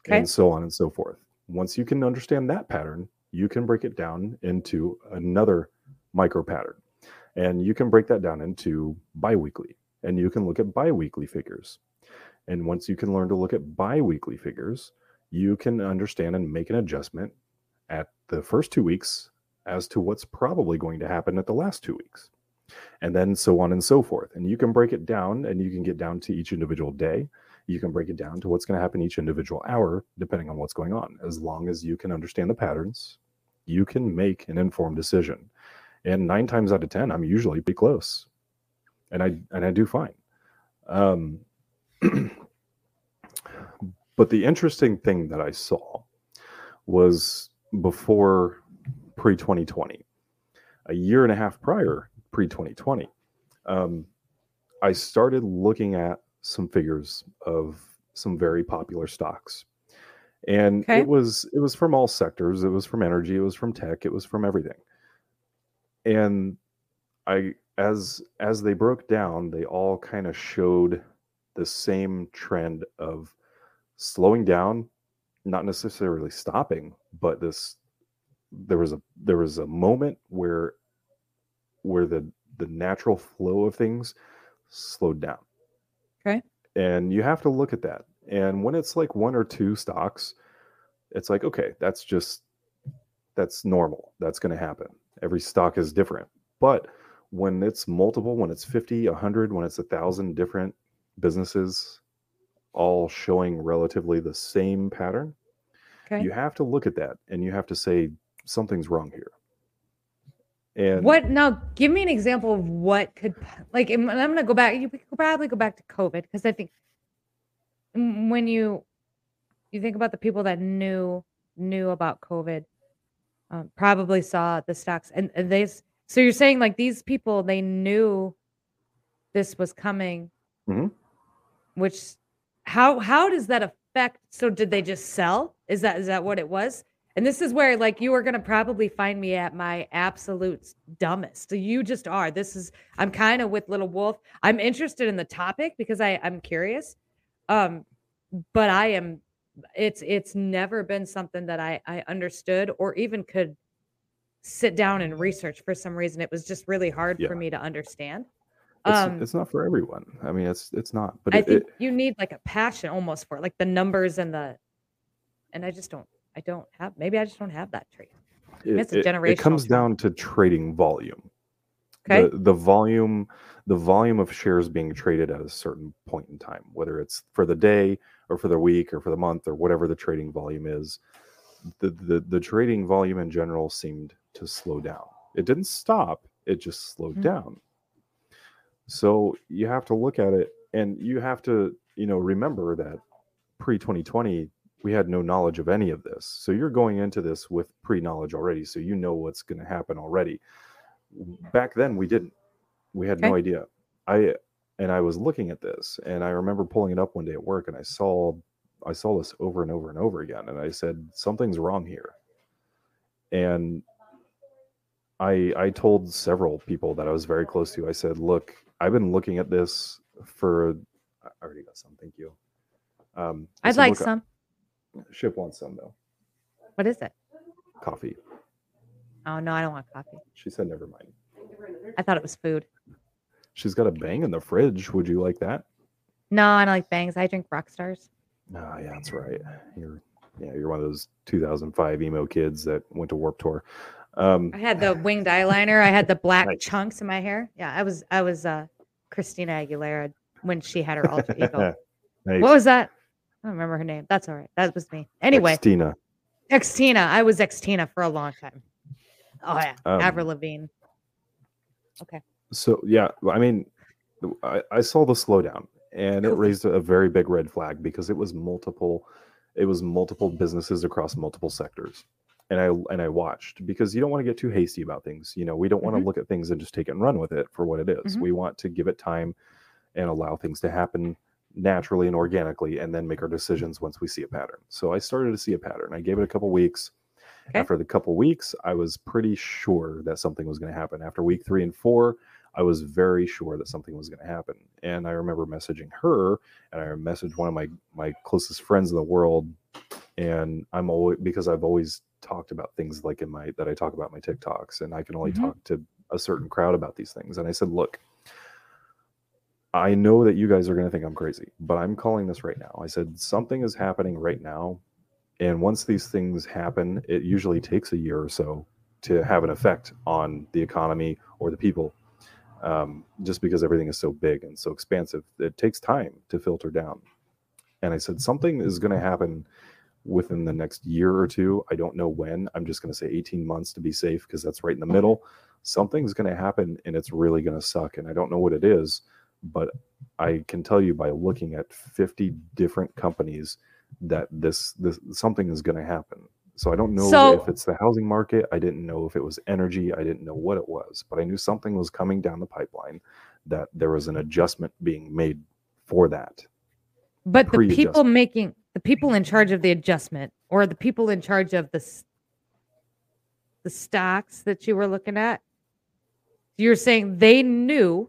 Okay. and so on and so forth. Once you can understand that pattern, you can break it down into another micro pattern. And you can break that down into biweekly, and you can look at biweekly figures. And once you can learn to look at biweekly figures, you can understand and make an adjustment at the first two weeks as to what's probably going to happen at the last two weeks. And then so on and so forth. And you can break it down and you can get down to each individual day. You can break it down to what's going to happen each individual hour, depending on what's going on. As long as you can understand the patterns, you can make an informed decision. And nine times out of 10, I'm usually pretty close. And I, and I do fine. Um, *clears throat* but the interesting thing that I saw was before pre 2020, a year and a half prior, pre 2020, um, I started looking at some figures of some very popular stocks. And Okay. it was it was from all sectors. It was from energy, it was from tech, it was from everything. And I as as they broke down, they all kind of showed the same trend of slowing down, not necessarily stopping, but this there was a there was a moment where where the the natural flow of things slowed down. Okay. And you have to look at that. And when it's like one or two stocks, it's like okay, that's just that's normal. That's going to happen. Every stock is different. But when it's multiple, when it's 50, 100, when it's a thousand different businesses all showing relatively the same pattern, Okay. you have to look at that and you have to say something's wrong here. And what now? Give me an example of what could like. I'm, going to go back. You could probably go back to COVID because I think when you you think about the people that knew knew about COVID, um, probably saw the stocks and, and they. So you're saying like these people they knew this was coming, Mhm. which how how does that affect? So did they just sell? Is that is that what it was? And this is where like you are going to probably find me at my absolute dumbest. So you just are. This is I'm kind of with Little Wolf. I'm interested in the topic because I I'm curious. Um but I am it's it's never been something that I I understood or even could sit down and research for some reason. It was just really hard Yeah. for me to understand. it's, Um it's not for everyone. I mean, it's it's not. But I it, think it- you need like a passion almost for it, like the numbers and the and I just don't I don't have maybe I just don't have that trait. it, it's a it- it comes trend. down to trading volume. Okay. The, the volume the volume of shares being traded at a certain point in time, whether it's for the day or for the week or for the month or whatever the trading volume is, the the, the trading volume in general seemed to slow down. It didn't stop, it just slowed Mhm. down. So you have to look at it and you have to, you know, remember that pre 2020 we had no knowledge of any of this. So you're going into this with pre knowledge already. So you know what's going to happen already. Back then, we didn't. We had no idea. I and I was looking at this, and I remember pulling it up one day at work, and I saw I saw this over and over and over again, and I said something's wrong here. And I I told several people that I was very close to. I said, "Look, I've been looking at this for. I already got some. Thank you. Um, I'd said, like "Look, some. Ship wants some though. What is it? Coffee. Oh no, I don't want coffee. She said, never mind. I thought it was food. She's got a bang in the fridge. Would you like that? No, I don't like bangs. I drink rock stars. Ah, yeah, that's right. You're yeah, you're one of those 2005 emo kids that went to Warped Tour. Um, I had the winged eyeliner. I had the black Nice. chunks in my hair. Yeah, I was I was uh Christina Aguilera when she had her alter ego. *laughs* nice. What was that? I don't remember her name. That's all right. That was me. Anyway, Tina. Xtina. I was Xtina for a long time. Oh yeah, Um, Avril Lavigne. Okay. So yeah, I mean, I, I saw the slowdown, and it raised a very big red flag because it was multiple, it was multiple businesses across multiple sectors, and I and I watched because you don't want to get too hasty about things. You know, we don't want Mhm. to look at things and just take it and run with it for what it is. Mhm. We want to give it time and allow things to happen naturally and organically, and then make our decisions once we see a pattern. So I started to see a pattern. I gave it a couple weeks. Okay. After the couple weeks, I was pretty sure that something was going to happen. After week three and four, I was very sure that something was going to happen. And I remember messaging her, and I messaged one of my my closest friends in the world, and I'm always because I've always talked about things like in my that I talk about my TikToks, and I can only Mhm. talk to a certain crowd about these things. And I said, look. I know that you guys are going to think I'm crazy, but I'm calling this right now. I said something is happening right now. And once these things happen, it usually takes a year or so to have an effect on the economy or the people. Um, just because everything is so big and so expansive, it takes time to filter down. And I said, something is going to happen within the next year or two. I don't know when. I'm just going to say 18 months to be safe because that's right in the middle. Something's going to happen and it's really going to suck. And I don't know what it is, but I can tell you by looking at 50 different companies that this this something is going to happen. So I don't know So- if it's the housing market. I didn't know if it was energy. I didn't know what it was, but I knew something was coming down the pipeline that there was an adjustment being made for that. But the people making the people in charge of the adjustment or the people in charge of the the stocks that you were looking at, you're saying they knew,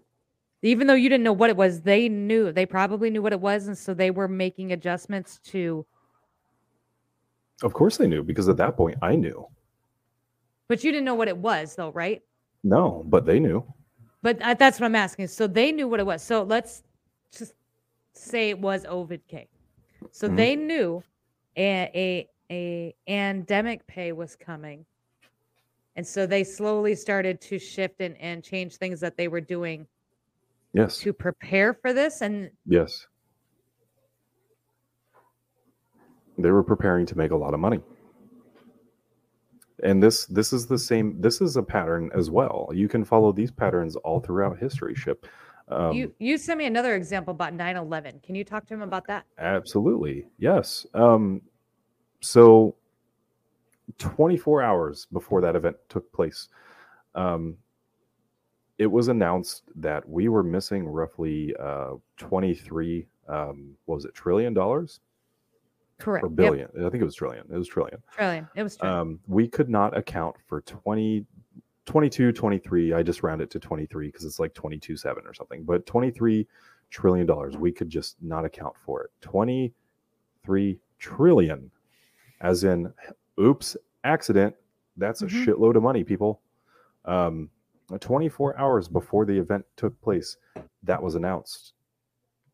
even though you didn't know what it was, they knew. They probably knew what it was, and so they were making adjustments to. Of course they knew because at that point I knew. But you didn't know what it was, though, right? No, but they knew. But uh, that's what I'm asking. So they knew what it was. So let's just say it was Ovid K. So Mhm. they knew a, a a endemic pay was coming. And so they slowly started to shift and, and change things that they were doing Yes. to prepare for this. And Yes. They were preparing to make a lot of money. And this this is the same this is a pattern as well. You can follow these patterns all throughout history ship. Um, you you sent me another example about 9-11. Can you talk to him about that? Absolutely. Yes. Um, so 24 hours before that event took place, um, it was announced that we were missing roughly uh, 23, um, what was it, trillion dollars Correct. or Yep, billion? I think it was trillion. It was trillion. Trillion. It was trillion. Um, we could not account for 20, 22, 23. I just round it to 23 because it's like 22, seven or something, but 23 trillion dollars. We could just not account for it. 23 trillion, as in, oops, accident. That's a Mhm. shitload of money, people. Um, 24 hours before the event took place, that was announced.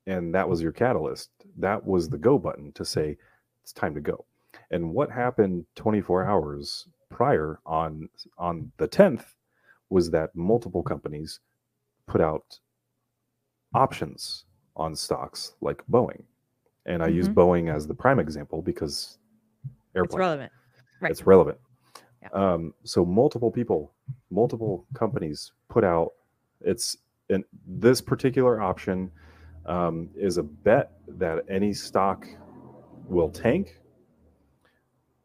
And that was your catalyst. That was the go button to say, it's time to go. And what happened 24 hours prior on on the 10th was that multiple companies put out options on stocks like Boeing. And I use Mhm. Boeing as the prime example because airplane it's relevant. Right. it's relevant. Yeah. Um, so multiple people, multiple companies put out it's and this particular option um, is a bet that any stock will tank.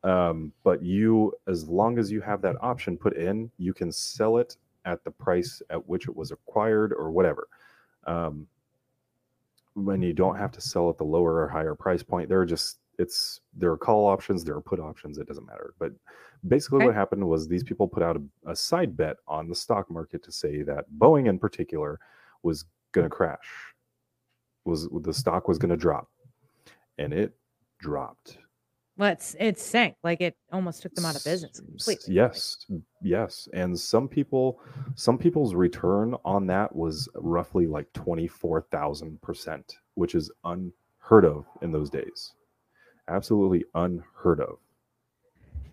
Um, but you, as long as you have that option put in, you can sell it at the price at which it was acquired or whatever. Um, when you don't have to sell at the lower or higher price point, there are just it's there are call options, there are put options. It doesn't matter. But basically, Okay. what happened was these people put out a, a side bet on the stock market to say that Boeing, in particular, was going to crash. Was the stock was going to drop, and it dropped. Well, it's it sank. Like it almost took them out of business completely. Yes, yes, and some people, some people's return on that was roughly like twenty four thousand percent, which is unheard of in those days. Absolutely unheard of.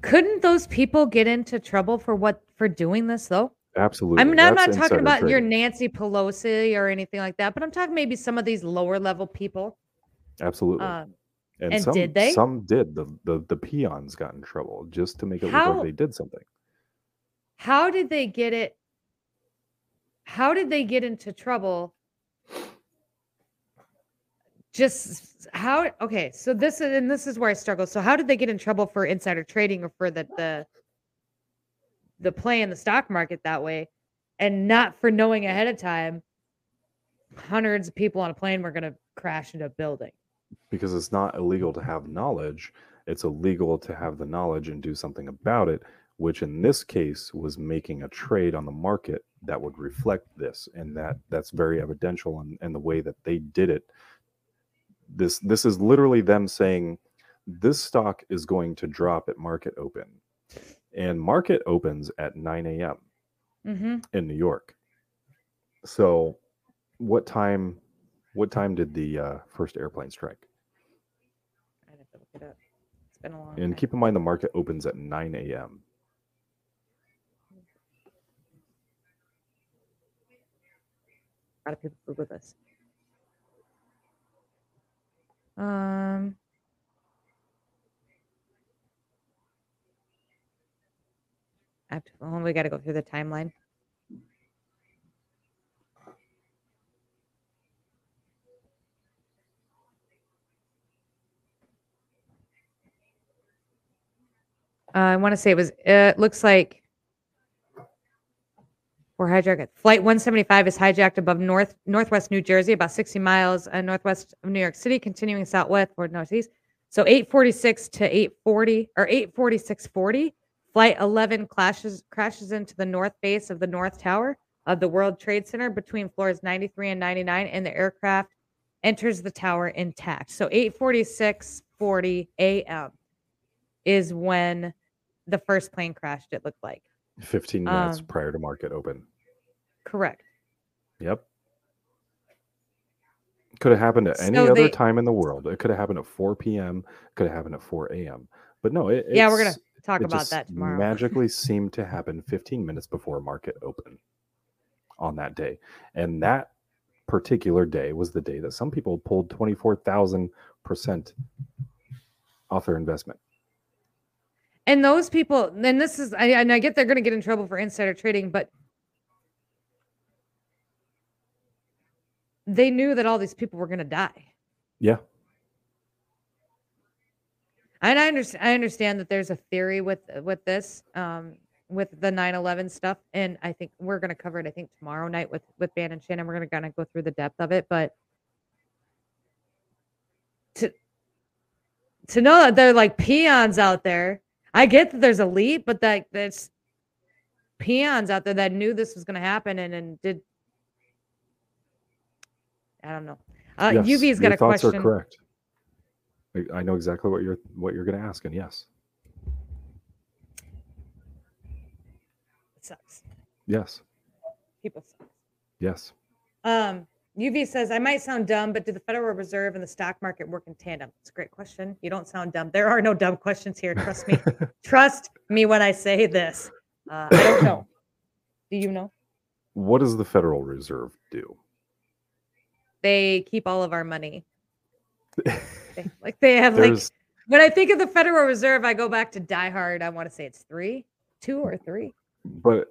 Couldn't those people get into trouble for what for doing this though? Absolutely. I mean, I'm That's not talking about your. Nancy Pelosi or anything like that, but I'm talking maybe some of these lower level people. Absolutely. Um, and and some, did they? Some did. The, the the peons got in trouble just to make it look like they did something. how did they get it? How did they get into trouble? Just how? Okay, so this is and this is where I struggle. So how did they get in trouble for insider trading or for the the the play in the stock market that way, and not for knowing ahead of time hundreds of people on a plane were going to crash into a building? because it's not illegal to have knowledge it's illegal to have the knowledge and do something about it which in this case was making a trade on the market that would reflect this and that that's very evidential and and the way that they did it this this is literally them saying this stock is going to drop at market open and market opens at 9 a.m Mm-hmm. in new york so what time what time did the uh, first airplane strike I'd have to look it up. It's been a long and time. keep in mind the market opens at 9 a.m a lot of people Google this. Um. I have to, oh, we got to go through the timeline. Uh, I want to say it was. It looks like or hijacked. Flight 175 is hijacked above north northwest New Jersey, about 60 miles uh, northwest of New York City, continuing southwest toward northeast. So 846 to 840 or 84640, flight 11 clashes crashes into the north base of the North Tower of the World Trade Center between floors 93 and 99, and the aircraft enters the tower intact. So 84640 a.m. is when the first plane crashed. It looked like 15 minutes Um, prior to market open correct. Yep. Could have happened at any So other time in the world. It could have happened at 4 p.m. Could have happened at 4 a.m. But no, it, Yeah, we're gonna talk about that tomorrow. magically *laughs* seemed to happen 15 minutes before market open on that day, and that particular day was the day that some people pulled 24,000 percent off their investment. And those people, and this is, I, and I get they're going to get in trouble for insider trading, but they knew that all these people were going to die. Yeah, And I understand, I understand that there's a theory with with this, um, with the 9/11 stuff, and I think we're going to cover it. I think tomorrow night with with Ban and Shannon, we're going to kind of go through the depth of it. But to to know that they're like peons out there, I get that there's elite, but that there's peons out there that knew this was going to happen and and did. I don't know. Uh, yes, UV's got your a thoughts question. are correct. I- I know exactly what you're what you're going to ask, and yes, It sucks. yes, People suck. yes. Um, UV says, I might sound dumb, but do the Federal Reserve and the stock market work in tandem? It's a great question. You don't sound dumb. There are no dumb questions here. Trust me. *laughs* Trust me when I say this. Uh, I don't know. Do you know? What does the Federal Reserve do? They keep all of our money. *laughs* They- like they have like when I think of the Federal Reserve, I go back to Die Hard. I want to say it's three, two or three. but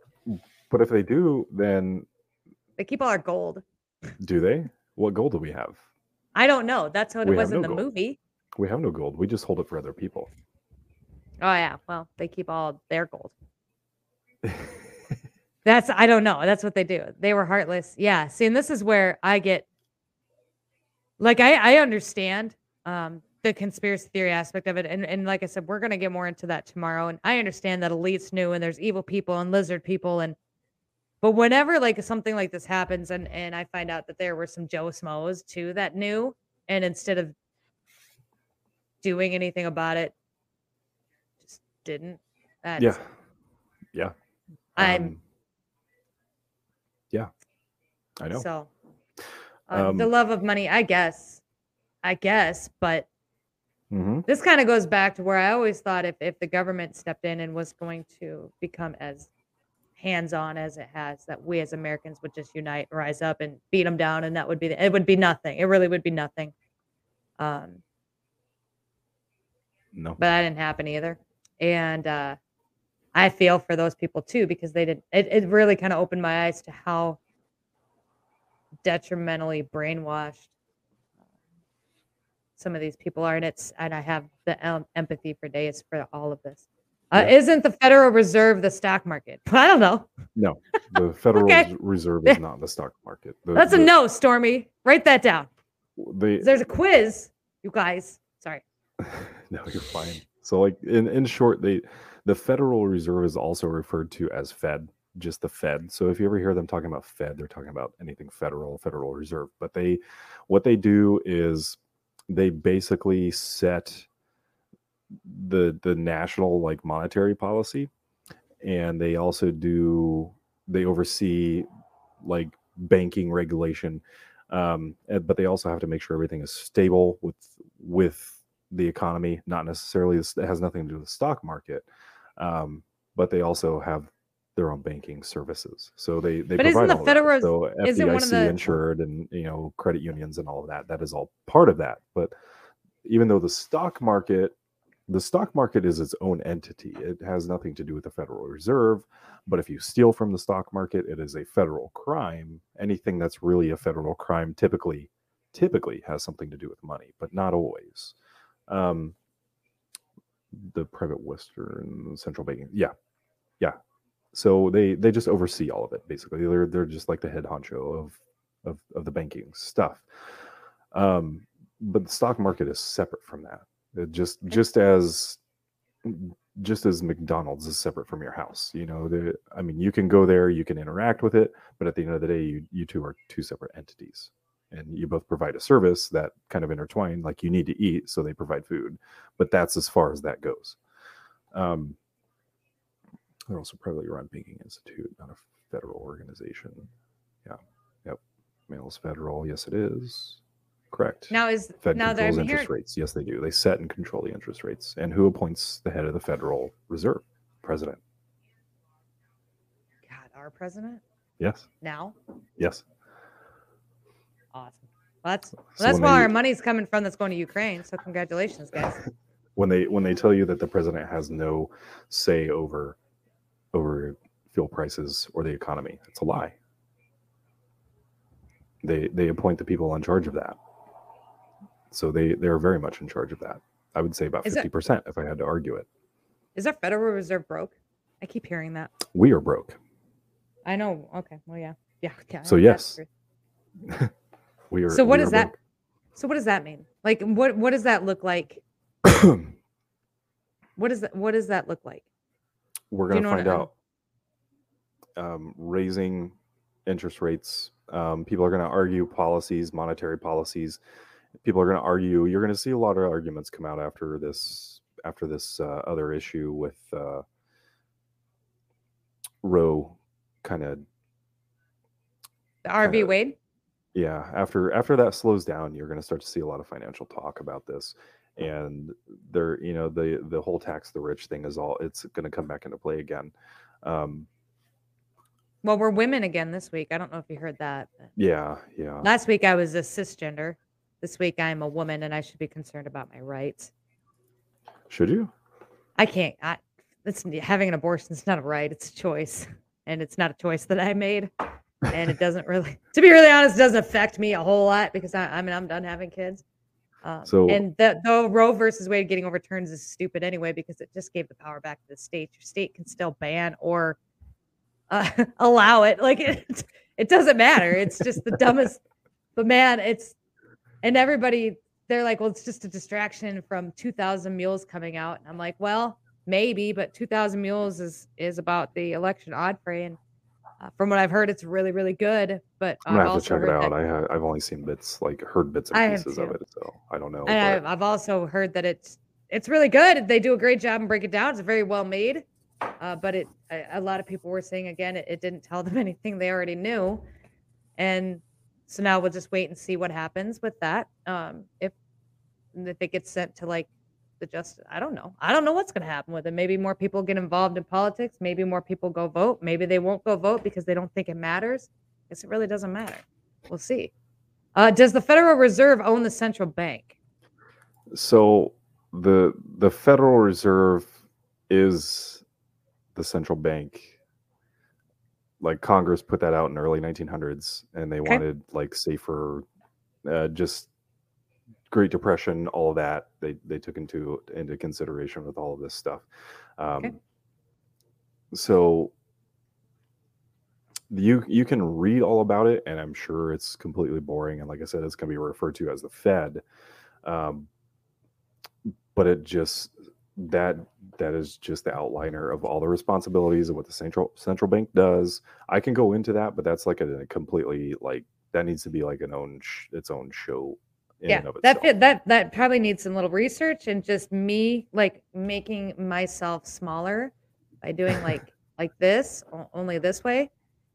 but if they do, then They keep all our gold. Do they? What gold do we have? I don't know. That's what it We have was in the gold. movie. We have no gold. We just hold it for other people. Oh yeah. Well, they keep all their gold. *laughs* That's I don't know. That's what they do. They were heartless. Yeah. See, and this is where I get like I I understand um the conspiracy theory aspect of it. And and like I said, we're gonna get more into that tomorrow. And I understand that elites knew and there's evil people and lizard people and but whenever like something like this happens and and I find out that there were some Joe Smoes too that knew and instead of doing anything about it, just didn't. That's, yeah. Yeah. I'm Um, yeah. I know. So, uh, the Um, love of money, I guess, I guess, but hmm this kind of goes back to where I always thought if if the government stepped in and was going to become as hands-on as it has, that we as Americans would just unite, rise up, and beat them down, and that would be it. Would be nothing. It really would be nothing. Um, No. but that didn't happen either. And uh, I feel for those people too because they did. It, it really kind of opened my eyes to how detrimentally brainwashed uh, some of these people are, and it's and I have the um, empathy for days for all of this. Uh, Yeah. Isn't the Federal Reserve the stock market? *laughs* I don't know. No. The Federal Okay. Reserve is not the stock market. The, That's a no, Stormy. Write that down. The, There's a quiz, you guys. Sorry. *laughs* no, you're fine. So, like in in short, they the Federal Reserve is also referred to as Fed just the Fed. So if you ever hear them talking about Fed, they're talking about anything federal, Federal Reserve. But they, what they do is they basically set the the national like monetary policy, and they also do they oversee like banking regulation, um, but they also have to make sure everything is stable with with the economy. Not necessarily it has nothing to do with the stock market, um, but they also have their own banking services. So they they But isn't provide the Federal so isn't one of FDIC the- insured and you know credit unions and all of that. That is all part of that. But even though the stock market the stock market is its own entity. It has nothing to do with the federal reserve but if you steal from the stock market it is a federal crime. Anything that's really a federal crime typically typically has something to do with money but not always. Um the private western central banking yeah yeah. So they they just oversee all of it basically. They're they're just like the head honcho of of, of the banking stuff. Um but the stock market is separate from that it just just as just as mcdonald's is separate from your house you know the i mean you can go there you can interact with it but at the end of the day you, you two are two separate entities. And you both provide a service that kind of intertwine like you need to eat so they provide food. But that's as far as that goes. Um they're also privately run banking institute not a federal organization. Yeah. Yep. Mail's federal. Yes it is correct Now is Fed now that I'm interest hearing rates. Yes, they do. They set and control the interest rates. And who appoints the head of the Federal Reserve? President. God, our president Yes. now. Yes. Awesome. Well, that's well, So that's where they- our money's coming from. That's going to Ukraine. So congratulations, guys. *laughs* When they when they tell you that the president has no say over over fuel prices or the economy, it's a lie. They they appoint the people in charge of that. So they they're very much in charge of that. I would say about Is fifty percent if I had to argue it. Is our Federal Reserve broke? I keep hearing that. We are broke. I know. Okay. Well, yeah. Yeah. *laughs* yeah So I know that's yes. *laughs* We are So what does that? So what does that mean? Like, what what does that look like? *coughs* What does that What does that look like? we're going to know find out um, raising interest rates. Um, people are going to argue policies, monetary policies. People are going to argue. You're going to see a lot of arguments come out after this after this uh, other issue with uh, Roe. Kind of The Roe v. Wade. yeah. After after that slows down, you're going to start to see a lot of financial talk about this. And there, you know, the the whole tax the rich thing is all. It's going to come back into play again. Um, Well, we're women again this week. I don't know if you heard that. yeah, yeah. Last week I was a cisgender. This week I'm a woman, and I should be concerned about my rights. Should you? I can't. I, it's having an abortion is not a right; it's a choice, and it's not a choice that I made. And it doesn't really, *laughs* to be really honest, it doesn't affect me a whole lot because I, I mean I'm done having kids. Um, So- and the, the Roe versus Wade getting overturned is stupid anyway because it just gave the power back to the state. Your state can still ban or *laughs* uh, allow it. Like *laughs* it, it doesn't matter. It's just the dumbest. But man, it's and everybody they're like, well, it's just a distraction from 2,000 mules coming out. And I'm like, well, maybe, but 2,000 mules is is about the election Odfrey, and uh, from what I've heard, it's really really good. But I'm gonna I've have to check it out. that, I ha- I've only seen bits, like heard bits and pieces of it, so I don't know. and I've, but I've also heard that it's it's really good. They do a great job and break it down. It's very well made. Uh, but it a, a lot of people were saying again, it, it didn't tell them *laughs* anything they already knew, and so now we'll just wait and see what happens with that. Um, if if it gets sent to like the just, I don't know. I don't know what's going to happen with it. Maybe more people get involved in politics. Maybe more people go vote. Maybe they won't go vote because they don't think it matters. I guess it really doesn't matter. We'll see. Uh, does the Federal Reserve own the central bank? so the the Federal Reserve is the central bank. Like Congress put that out in early 1900s, and they Okay. wanted like safer, uh, just Great Depression, all of that. They they took into into consideration with all of this stuff. Um, Okay. So you you can read all about it, and I'm sure it's completely boring. And like I said, it's going to be referred to as the Fed. Um, but it just that that is just the outliner of all the responsibilities of what the central central bank does. I can go into that, but that's like a, a completely like that needs to be like an own sh- its own show. In yeah, and of that fit, that that probably needs some little research and just me like making myself smaller by doing like *laughs* like this only this way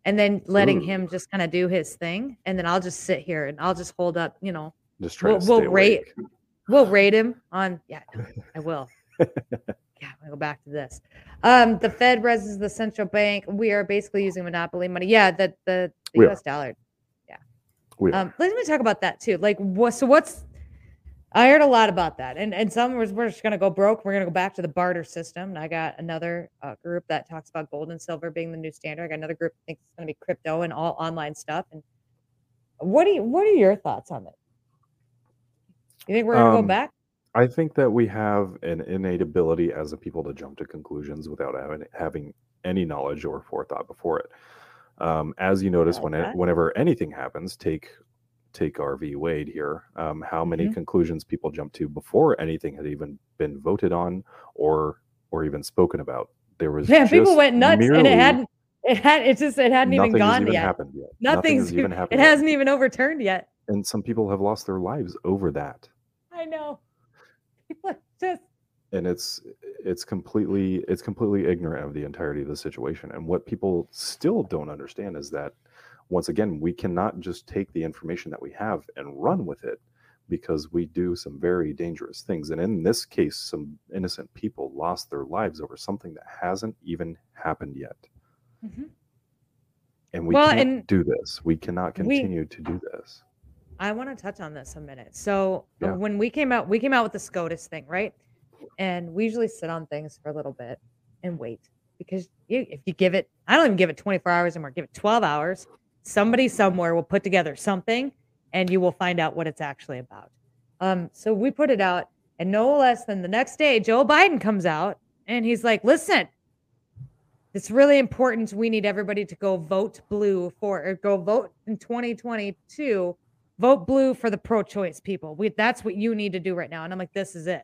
and then letting Ooh. him just kind of do his thing and then I'll just sit here and I'll just hold up, you know, Just try we'll- we'll rate- we'll rate him on yeah i will yeah i go back to this. Um the fed versus the central bank. We are basically using monopoly money. Yeah the the, the are. us dollar. We are. um let me talk about that too. Like what so what's i heard a lot about that. And and some was we're just gonna go broke. We're gonna go back to the barter system. And i got another uh, group that talks about gold and silver being the new standard. I got another group that thinks it's gonna be crypto and all online stuff. And what do you what are your thoughts on it? You think we're gonna go Um, back I think that we have an innate ability as a people to jump to conclusions without having, having any knowledge or forethought before it. Um, as you notice, when whenever anything happens, take take Roe v. Wade here. Um, how many Mhm. conclusions people jump to before anything had even been voted on or or even spoken about? There was Man, people went nuts, and it hadn't. It had. It just. It hadn't even nothing gone even yet. happened yet. Nothing Nothing's has even It happened. yet. hasn't even overturned yet. and some people have lost their lives over that. I know. *laughs* Just. and it's it's completely it's completely ignorant of the entirety of the situation and what people still don't understand is that once again we cannot just take the information that we have and run with it because we do some very dangerous things and in this case some innocent people lost their lives over something that hasn't even happened yet Mhm. and we Well, can't and do this we cannot we- continue to do this I want to touch on this a minute. So uh, Yeah. when we came out, we came out with the SCOTUS thing, right? And we usually sit on things for a little bit and wait because you, if you give it, I don't even give it 24 hours anymore. Give it 12 hours. Somebody somewhere will put together something, and you will find out what it's actually about. Um, so we put it out, and no less than the next day, Joe Biden comes out and he's like, "Listen, it's really important. We need everybody to go vote blue for or go vote in 2022. Vote blue for the pro-choice people. We, that's what you need to do right now." And I'm like, "This is it.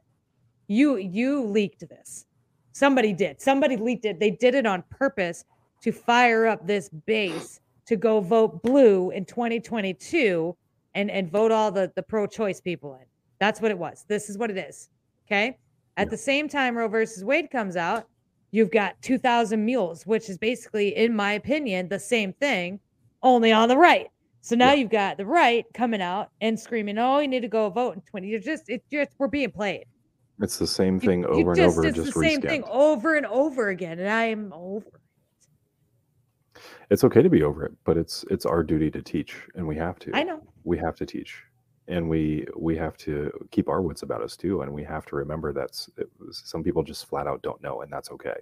You you leaked this. Somebody did. Somebody leaked it. They did it on purpose to fire up this base to go vote blue in 2022 and and vote all the the pro-choice people in. That's what it was. This is what it is. Okay. At the same time, Roe versus Wade comes out, you've got 2,000 mules, which is basically, in my opinion, the same thing, only on the right. So now Yeah. you've got the right coming out and screaming, "Oh, you need to go vote in 20." You're just, it's just, we're being played. it's the same thing you over and just, over It's just the same thing over and over again, and I am over. it. it's okay to be over it but it's it's our duty to teach and we have to I know. we have to teach and we we have to keep our wits about us too and we have to remember that s- it was- some people just flat out don't know and that's okay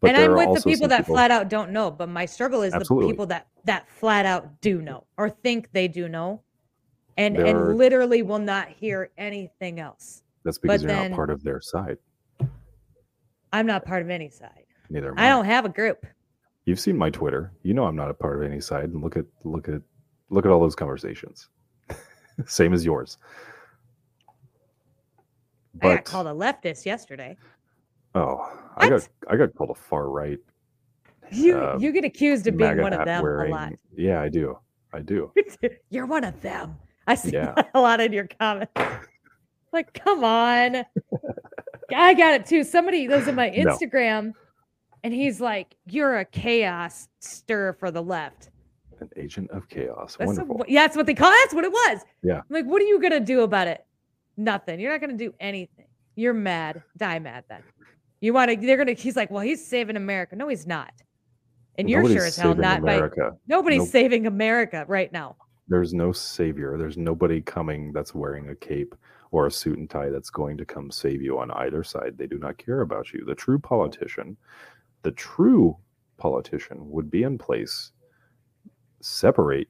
but and I'm with the people that flat out don't know, but my struggle is Absolutely. the people that that flat out do know or think they do know, and There and literally will not hear anything else. that's because you're then- not part of their side I'm not part of any side. neither am I don't have a group. you've seen my twitter you know i'm not a part of any side and look at look at look at all those conversations *laughs* same as yours I got called a leftist yesterday. Oh i got i got called a far right You uh, you get accused of being one of them wearing- a lot. *laughs* yeah i do i do *laughs* You're one of them. I see Yeah. *laughs* a lot in your comments. Like, come on. I got it too. Somebody was in my No. Instagram, and he's like, "You're a chaos stir for the left." an agent of chaos That's wonderful what, yeah, that's what they call. That's what it was. Yeah. I'm like, what are you gonna do about it? Nothing. You're not gonna do anything. You're mad. Die mad then. You want to? They're gonna. He's like, well, he's saving America. No, he's not. And you're Nobody's sure as hell saving not. By, America. nobody's Nope. saving America right now. There's no savior. There's nobody coming that's wearing a cape or a suit and tie that's going to come save you on either side. They do not care about you. The true politician, the true politician would be in place, separate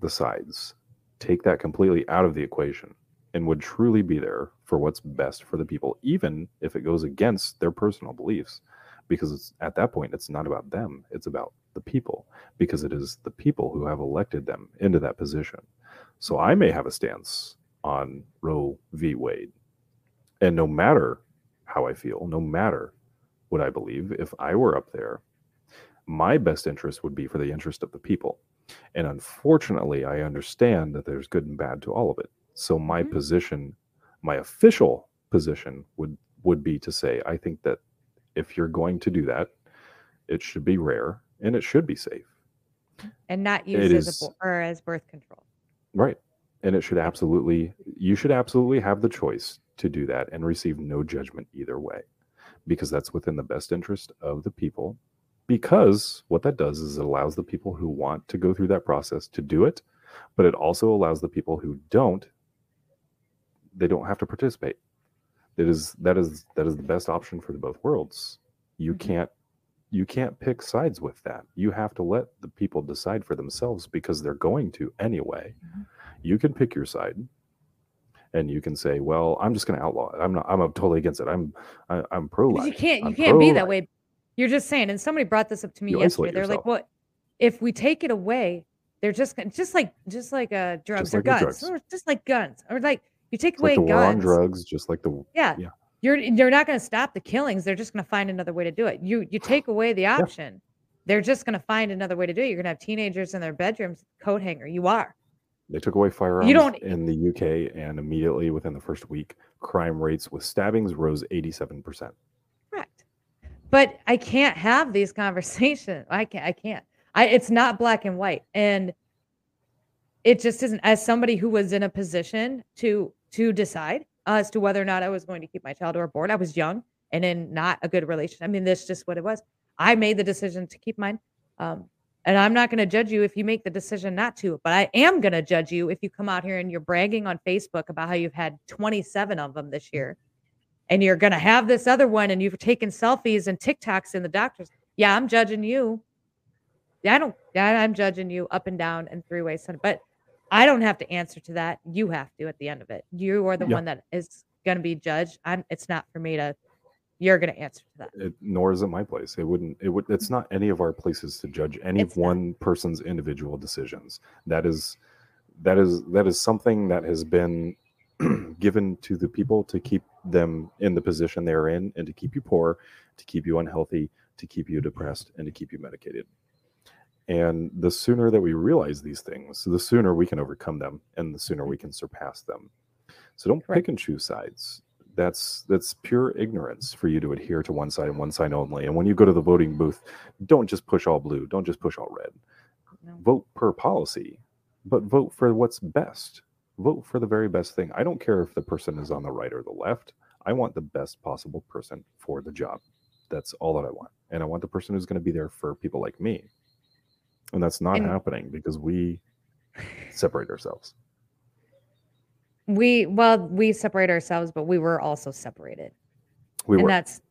the sides, take that completely out of the equation, and would truly be there for what's best for the people, even if it goes against their personal beliefs. Because at that point, it's not about them, it's about the people, because it is the people who have elected them into that position. So I may have a stance on Roe v. Wade. And no matter how I feel, no matter what I believe, if I were up there, my best interest would be for the interest of the people. And unfortunately, I understand that there's good and bad to all of it. So my Mhm. position, my official position would would be to say I think that if you're going to do that, it should be rare and it should be safe. and not It used as is- a or as birth control. Right. And it should absolutely, you should absolutely have the choice to do that and receive no judgment either way, because that's within the best interest of the people. Because what that does is it allows the people who want to go through that process to do it, but it also allows the people who don't, they don't have to participate. That is that is that is the best option for the both worlds. You Mhm. can't you can't pick sides with that. You have to let the people decide for themselves because they're going to anyway. Mhm. You can pick your side and you can say, "Well, I'm just going to outlaw it. I'm not I'm totally against it. I'm I, I'm pro life." You can't you I'm can't be that way. You're just saying, and somebody brought this up to me You yesterday. They're like. "What if we take it away? They're just just like just like uh drugs Just or like guns, drugs. or just like guns, or like you take It's away like the war on guns. drugs, just like the Yeah. Yeah. You're you're not going to stop the killings. They're just going to find another way to do it. You you take away the option. They're just going to find another way to do it. You're going to have teenagers in their bedrooms coat hanger. You are. They took away firearms you don't- in the UK, and immediately within the first week, crime rates with stabbings rose 87%. Correct. But I can't have these *laughs* conversations. I can't I can't. I it's not black and white. And it just isn't as somebody who was in a position to to decide as to whether or not I was going to keep my child or abort. I was young and in not a good relation. I mean, that's just what it was. I made the decision to keep mine. Um, and I'm not going to judge you if you make the decision not to, but I am going to judge you if you come out here and you're bragging on Facebook about how you've had 27 of them this year and you're going to have this other one and you've taken selfies and TikToks in the doctors. Yeah, I'm judging you. Yeah, I don't, yeah, I'm judging you up and down and three ways. But I don't have to answer to that. You have to at the end of it. You are the Yeah. one that is going to be judged. I'm, it's not for me to, you're going to answer to that. It, nor is it my place. It wouldn't. It would. It's not any of our places to judge any It's not. one person's individual decisions. That is, that is that is something that has been *clears throat* given to the people to keep them in the position they're in, and to keep you poor, to keep you unhealthy, to keep you depressed, and to keep you medicated. And the sooner that we realize these things, the sooner we can overcome them, and the sooner mm-hmm. we can surpass them. So don't Correct. pick and choose sides. That's that's pure ignorance for you to adhere to one side and one side only. And when you go to the voting booth, don't just push all blue. Don't just push all red. No. Vote per policy, but vote for what's best. Vote for the very best thing. I don't care if the person is on the right or the left. I want the best possible person for the job. That's all that I want. And I want the person who's going to be there for people like me. And that's not And- happening because we separate ourselves. We, well, we separate ourselves, but we were also separated. We were and were. that's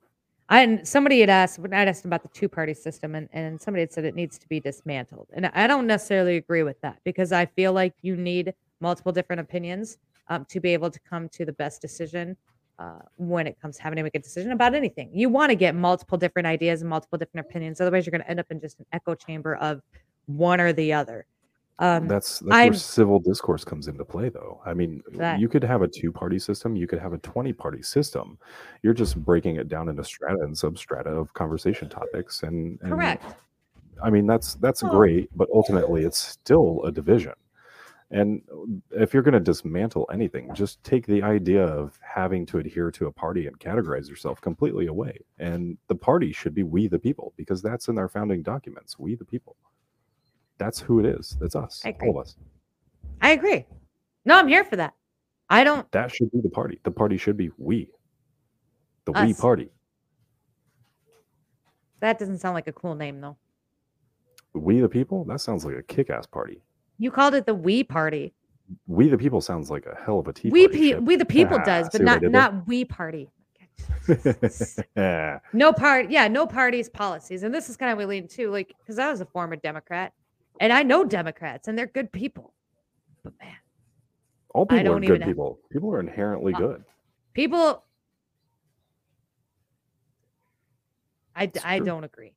I and somebody had asked when I asked about the two party system and, and somebody had said it needs to be dismantled. And I don't necessarily agree with that because I feel like you need multiple different opinions um, to be able to come to the best decision uh, when it comes to having to make a decision about anything. You want to get multiple different ideas and multiple different opinions. Otherwise, you're going to end up in just an echo chamber of one or the other. Um, that's that's I'm- where civil discourse comes into play though. I mean That- you could have a two party system you could have a 20 party system. You're just breaking it down into strata and substrata of conversation topics and, and correct. i mean that's that's Well- great but ultimately it's still a division. And if you're going to dismantle anything just take the idea of having to adhere to a party and categorize yourself completely away. And the party should be we the people because that's in our founding documents we the people that's who it is that's us all of us I agree. No, I'm here for that. I don't. that should be the party. The party should be we. The we party. That doesn't sound like a cool name though. We the people? That sounds like a kick ass party. You called it the We Party. We the people sounds like a hell of a tea we party. pe- we the people Ah, does, *laughs* but not not we party. *laughs* No part, yeah, no parties policies, and this is kind of what we lean to, like, because I was a former Democrat, and I know Democrats, and they're good people. But man, All people are good even have- people. People are inherently Uh, good. people, I It's I true. don't agree.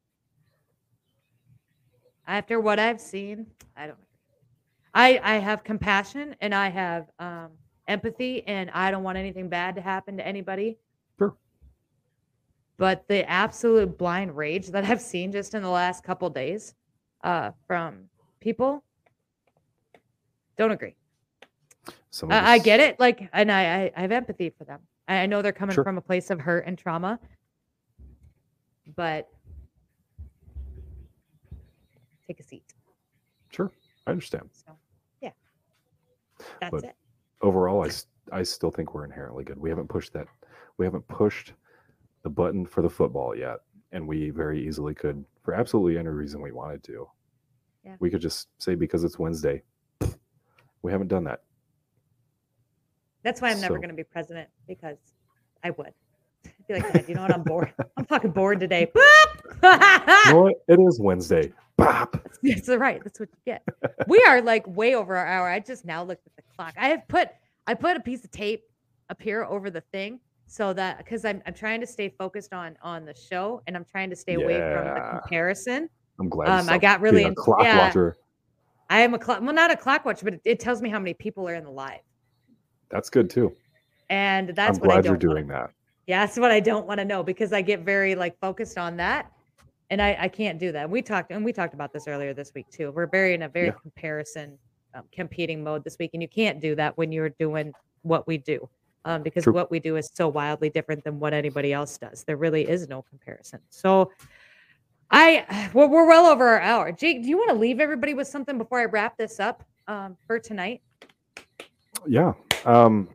After what I've seen, I don't. Agree. I I have compassion and I have um, empathy, and I don't want anything bad to happen to anybody. Sure. but the absolute blind rage that I've seen just in the last couple days uh, from people don't agree. Some I, I get it, like, and I, I I have empathy for them. I I know they're coming Sure. from a place of hurt and trauma, but take a seat. Sure, I understand. So, yeah, that's But- it. Overall, I I still think we're inherently good. We haven't pushed that. We haven't pushed the button for the football yet, and we very easily could for absolutely any reason we wanted to. Yeah. We could just say because it's Wednesday. We haven't done that. That's why I'm never going to be president because I would. I'd be like, "God, you know what? I'm bored. I'm fucking bored today. *laughs* You know what? It is Wednesday. Bop. *laughs* That's right. That's what you get. We are like way over our hour. I just now looked at the clock. I have put I put a piece of tape up here over the thing so that because I'm I'm trying to stay focused on on the show and I'm trying to stay away from the comparison. I'm glad. Um, I got really being a in- clock yeah. watcher. I am a clock well not a clock watcher, but it, it tells me how many people are in the live. That's good too. And that's I'm what I glad don't you're wanna- doing that. Yeah, that's what I don't want to know because I get very like focused on that. And I, I can't do that. We talked and we talked about this earlier this week too. We're very in a very Yeah. comparison um, competing mode this week. And you can't do that when you're doing what we do. Um, because True. what we do is so wildly different than what anybody else does. There really is no comparison. So I *sighs* well, we're well over our hour. Jake, do you want to leave everybody with something before I wrap this up um, for tonight? Yeah. Um,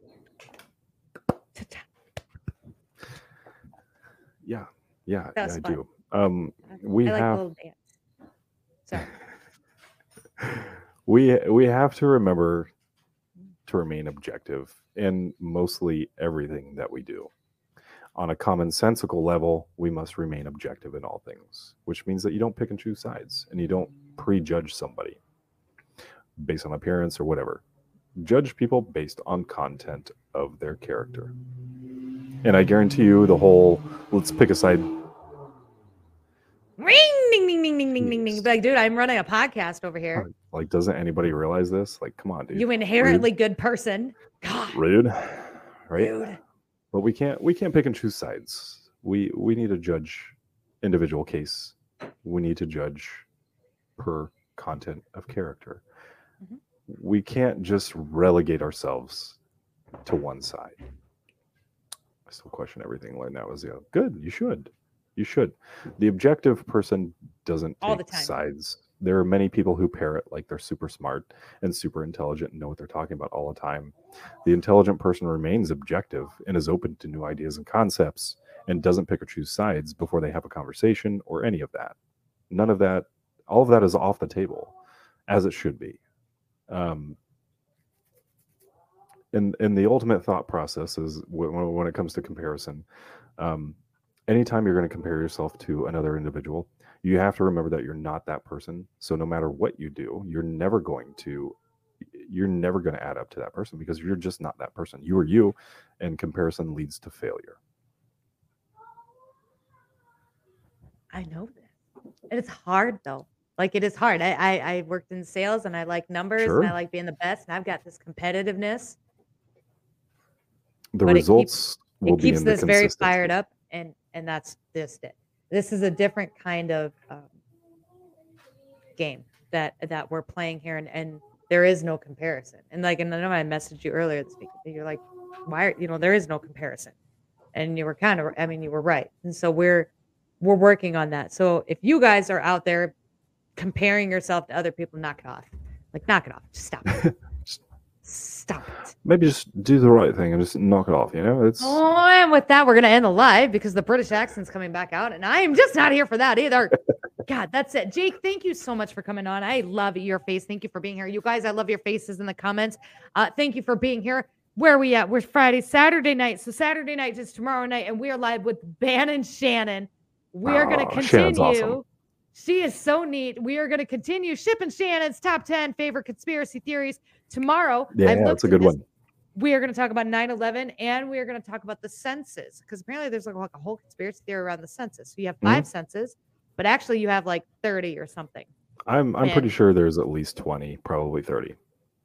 yeah. Yeah. Yeah I do. Um, we I like have little dance. So *laughs* we we have to remember to remain objective in mostly everything that we do. On a commonsensical level, we must remain objective in all things, which means that you don't pick and choose sides and you don't prejudge somebody based on appearance or whatever. Judge people based on content of their character. And I guarantee you the whole let's pick a side ring ding ding ding ding ding ding ding. Like, dude, I'm running a podcast over here. Like doesn't anybody realize this? Like come on, dude. You inherently good person. God, rude right dude. but we can't we can't pick and choose sides we we need to judge individual case we need to judge per content of character Mhm. we can't just relegate ourselves to one side i still question everything like that was yeah good you should you should the objective person doesn't All take the time. sides there are many people who parrot like they're super smart and super intelligent and know what they're talking about all the time the intelligent person remains objective and is open to new ideas and concepts and doesn't pick or choose sides before they have a conversation or any of that. None of that, all of that is off the table as it should be. Um, and, and the ultimate thought process is when, when it comes to comparison, um, anytime you're going to compare yourself to another individual, you have to remember that you're not that person. So no matter what you do, you're never going to you're never going to add up to that person because you're just not that person. You are you, and comparison leads to failure. I know. And it's hard though. Like it is hard. I, I I worked in sales and I like numbers Sure. and I like being the best and I've got this competitiveness. The But it keeps- results will it be keeps this very fired up and and that's this it. This is a different kind of um, game that that we're playing here and and there is no comparison. And like and I know I messaged you earlier this week. You're like, why are you know, there is no comparison. And you were kind of I mean, you were right. And so we're we're working on that. So if you guys are out there comparing yourself to other people, knock it off. Like knock it off. Just stop *laughs* stop it. Maybe just do the right thing and just knock it off. You know, it's Oh, and with that, we're gonna end the live because the British accent's coming back out, and I am just not here for that either. *laughs* God, that's it. Jake, thank you so much for coming on. I love your face. Thank you for being here. You guys, I love your faces in the comments. Uh, thank you for being here. Where are we at? We're Friday, Saturday night. So Saturday night is tomorrow night, and we are live with Bannon Shannon. We are going to continue. awesome. She is so neat. We are going to continue shipping Shannon's top 10 favorite conspiracy theories tomorrow. yeah, I've that's a good one. we are going to talk about 9-11 and we are going to talk about the senses because apparently there's like, like a whole conspiracy theory around the census so you have Mm-hmm. 5 census but actually you have like 30 or something I'm I'm pretty sure there's at least twenty, probably thirty.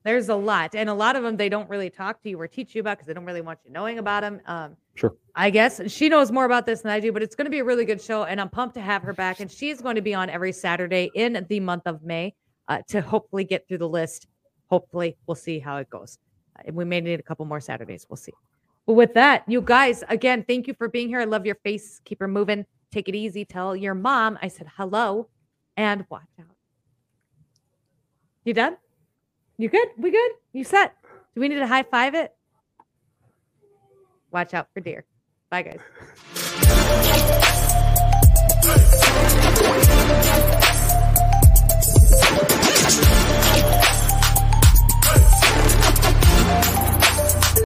There's a lot, and a lot of them they don't really talk to you or teach you about because they don't really want you knowing about them. Um, Sure. I guess she knows more about this than I do, but it's going to be a really good show, and I'm pumped to have her back. And she's going to be on every Saturday in the month of May uh, to hopefully get through the list. Hopefully, we'll see how it goes. Uh, we may need a couple more Saturdays. We'll see. But with that, you guys, again, thank you for being here. I love your face. Keep her moving. Take it easy. Tell your mom I said hello and watch out. You done? You good? We good? You set? Do we need to high five it? Watch out for deer. Bye, guys.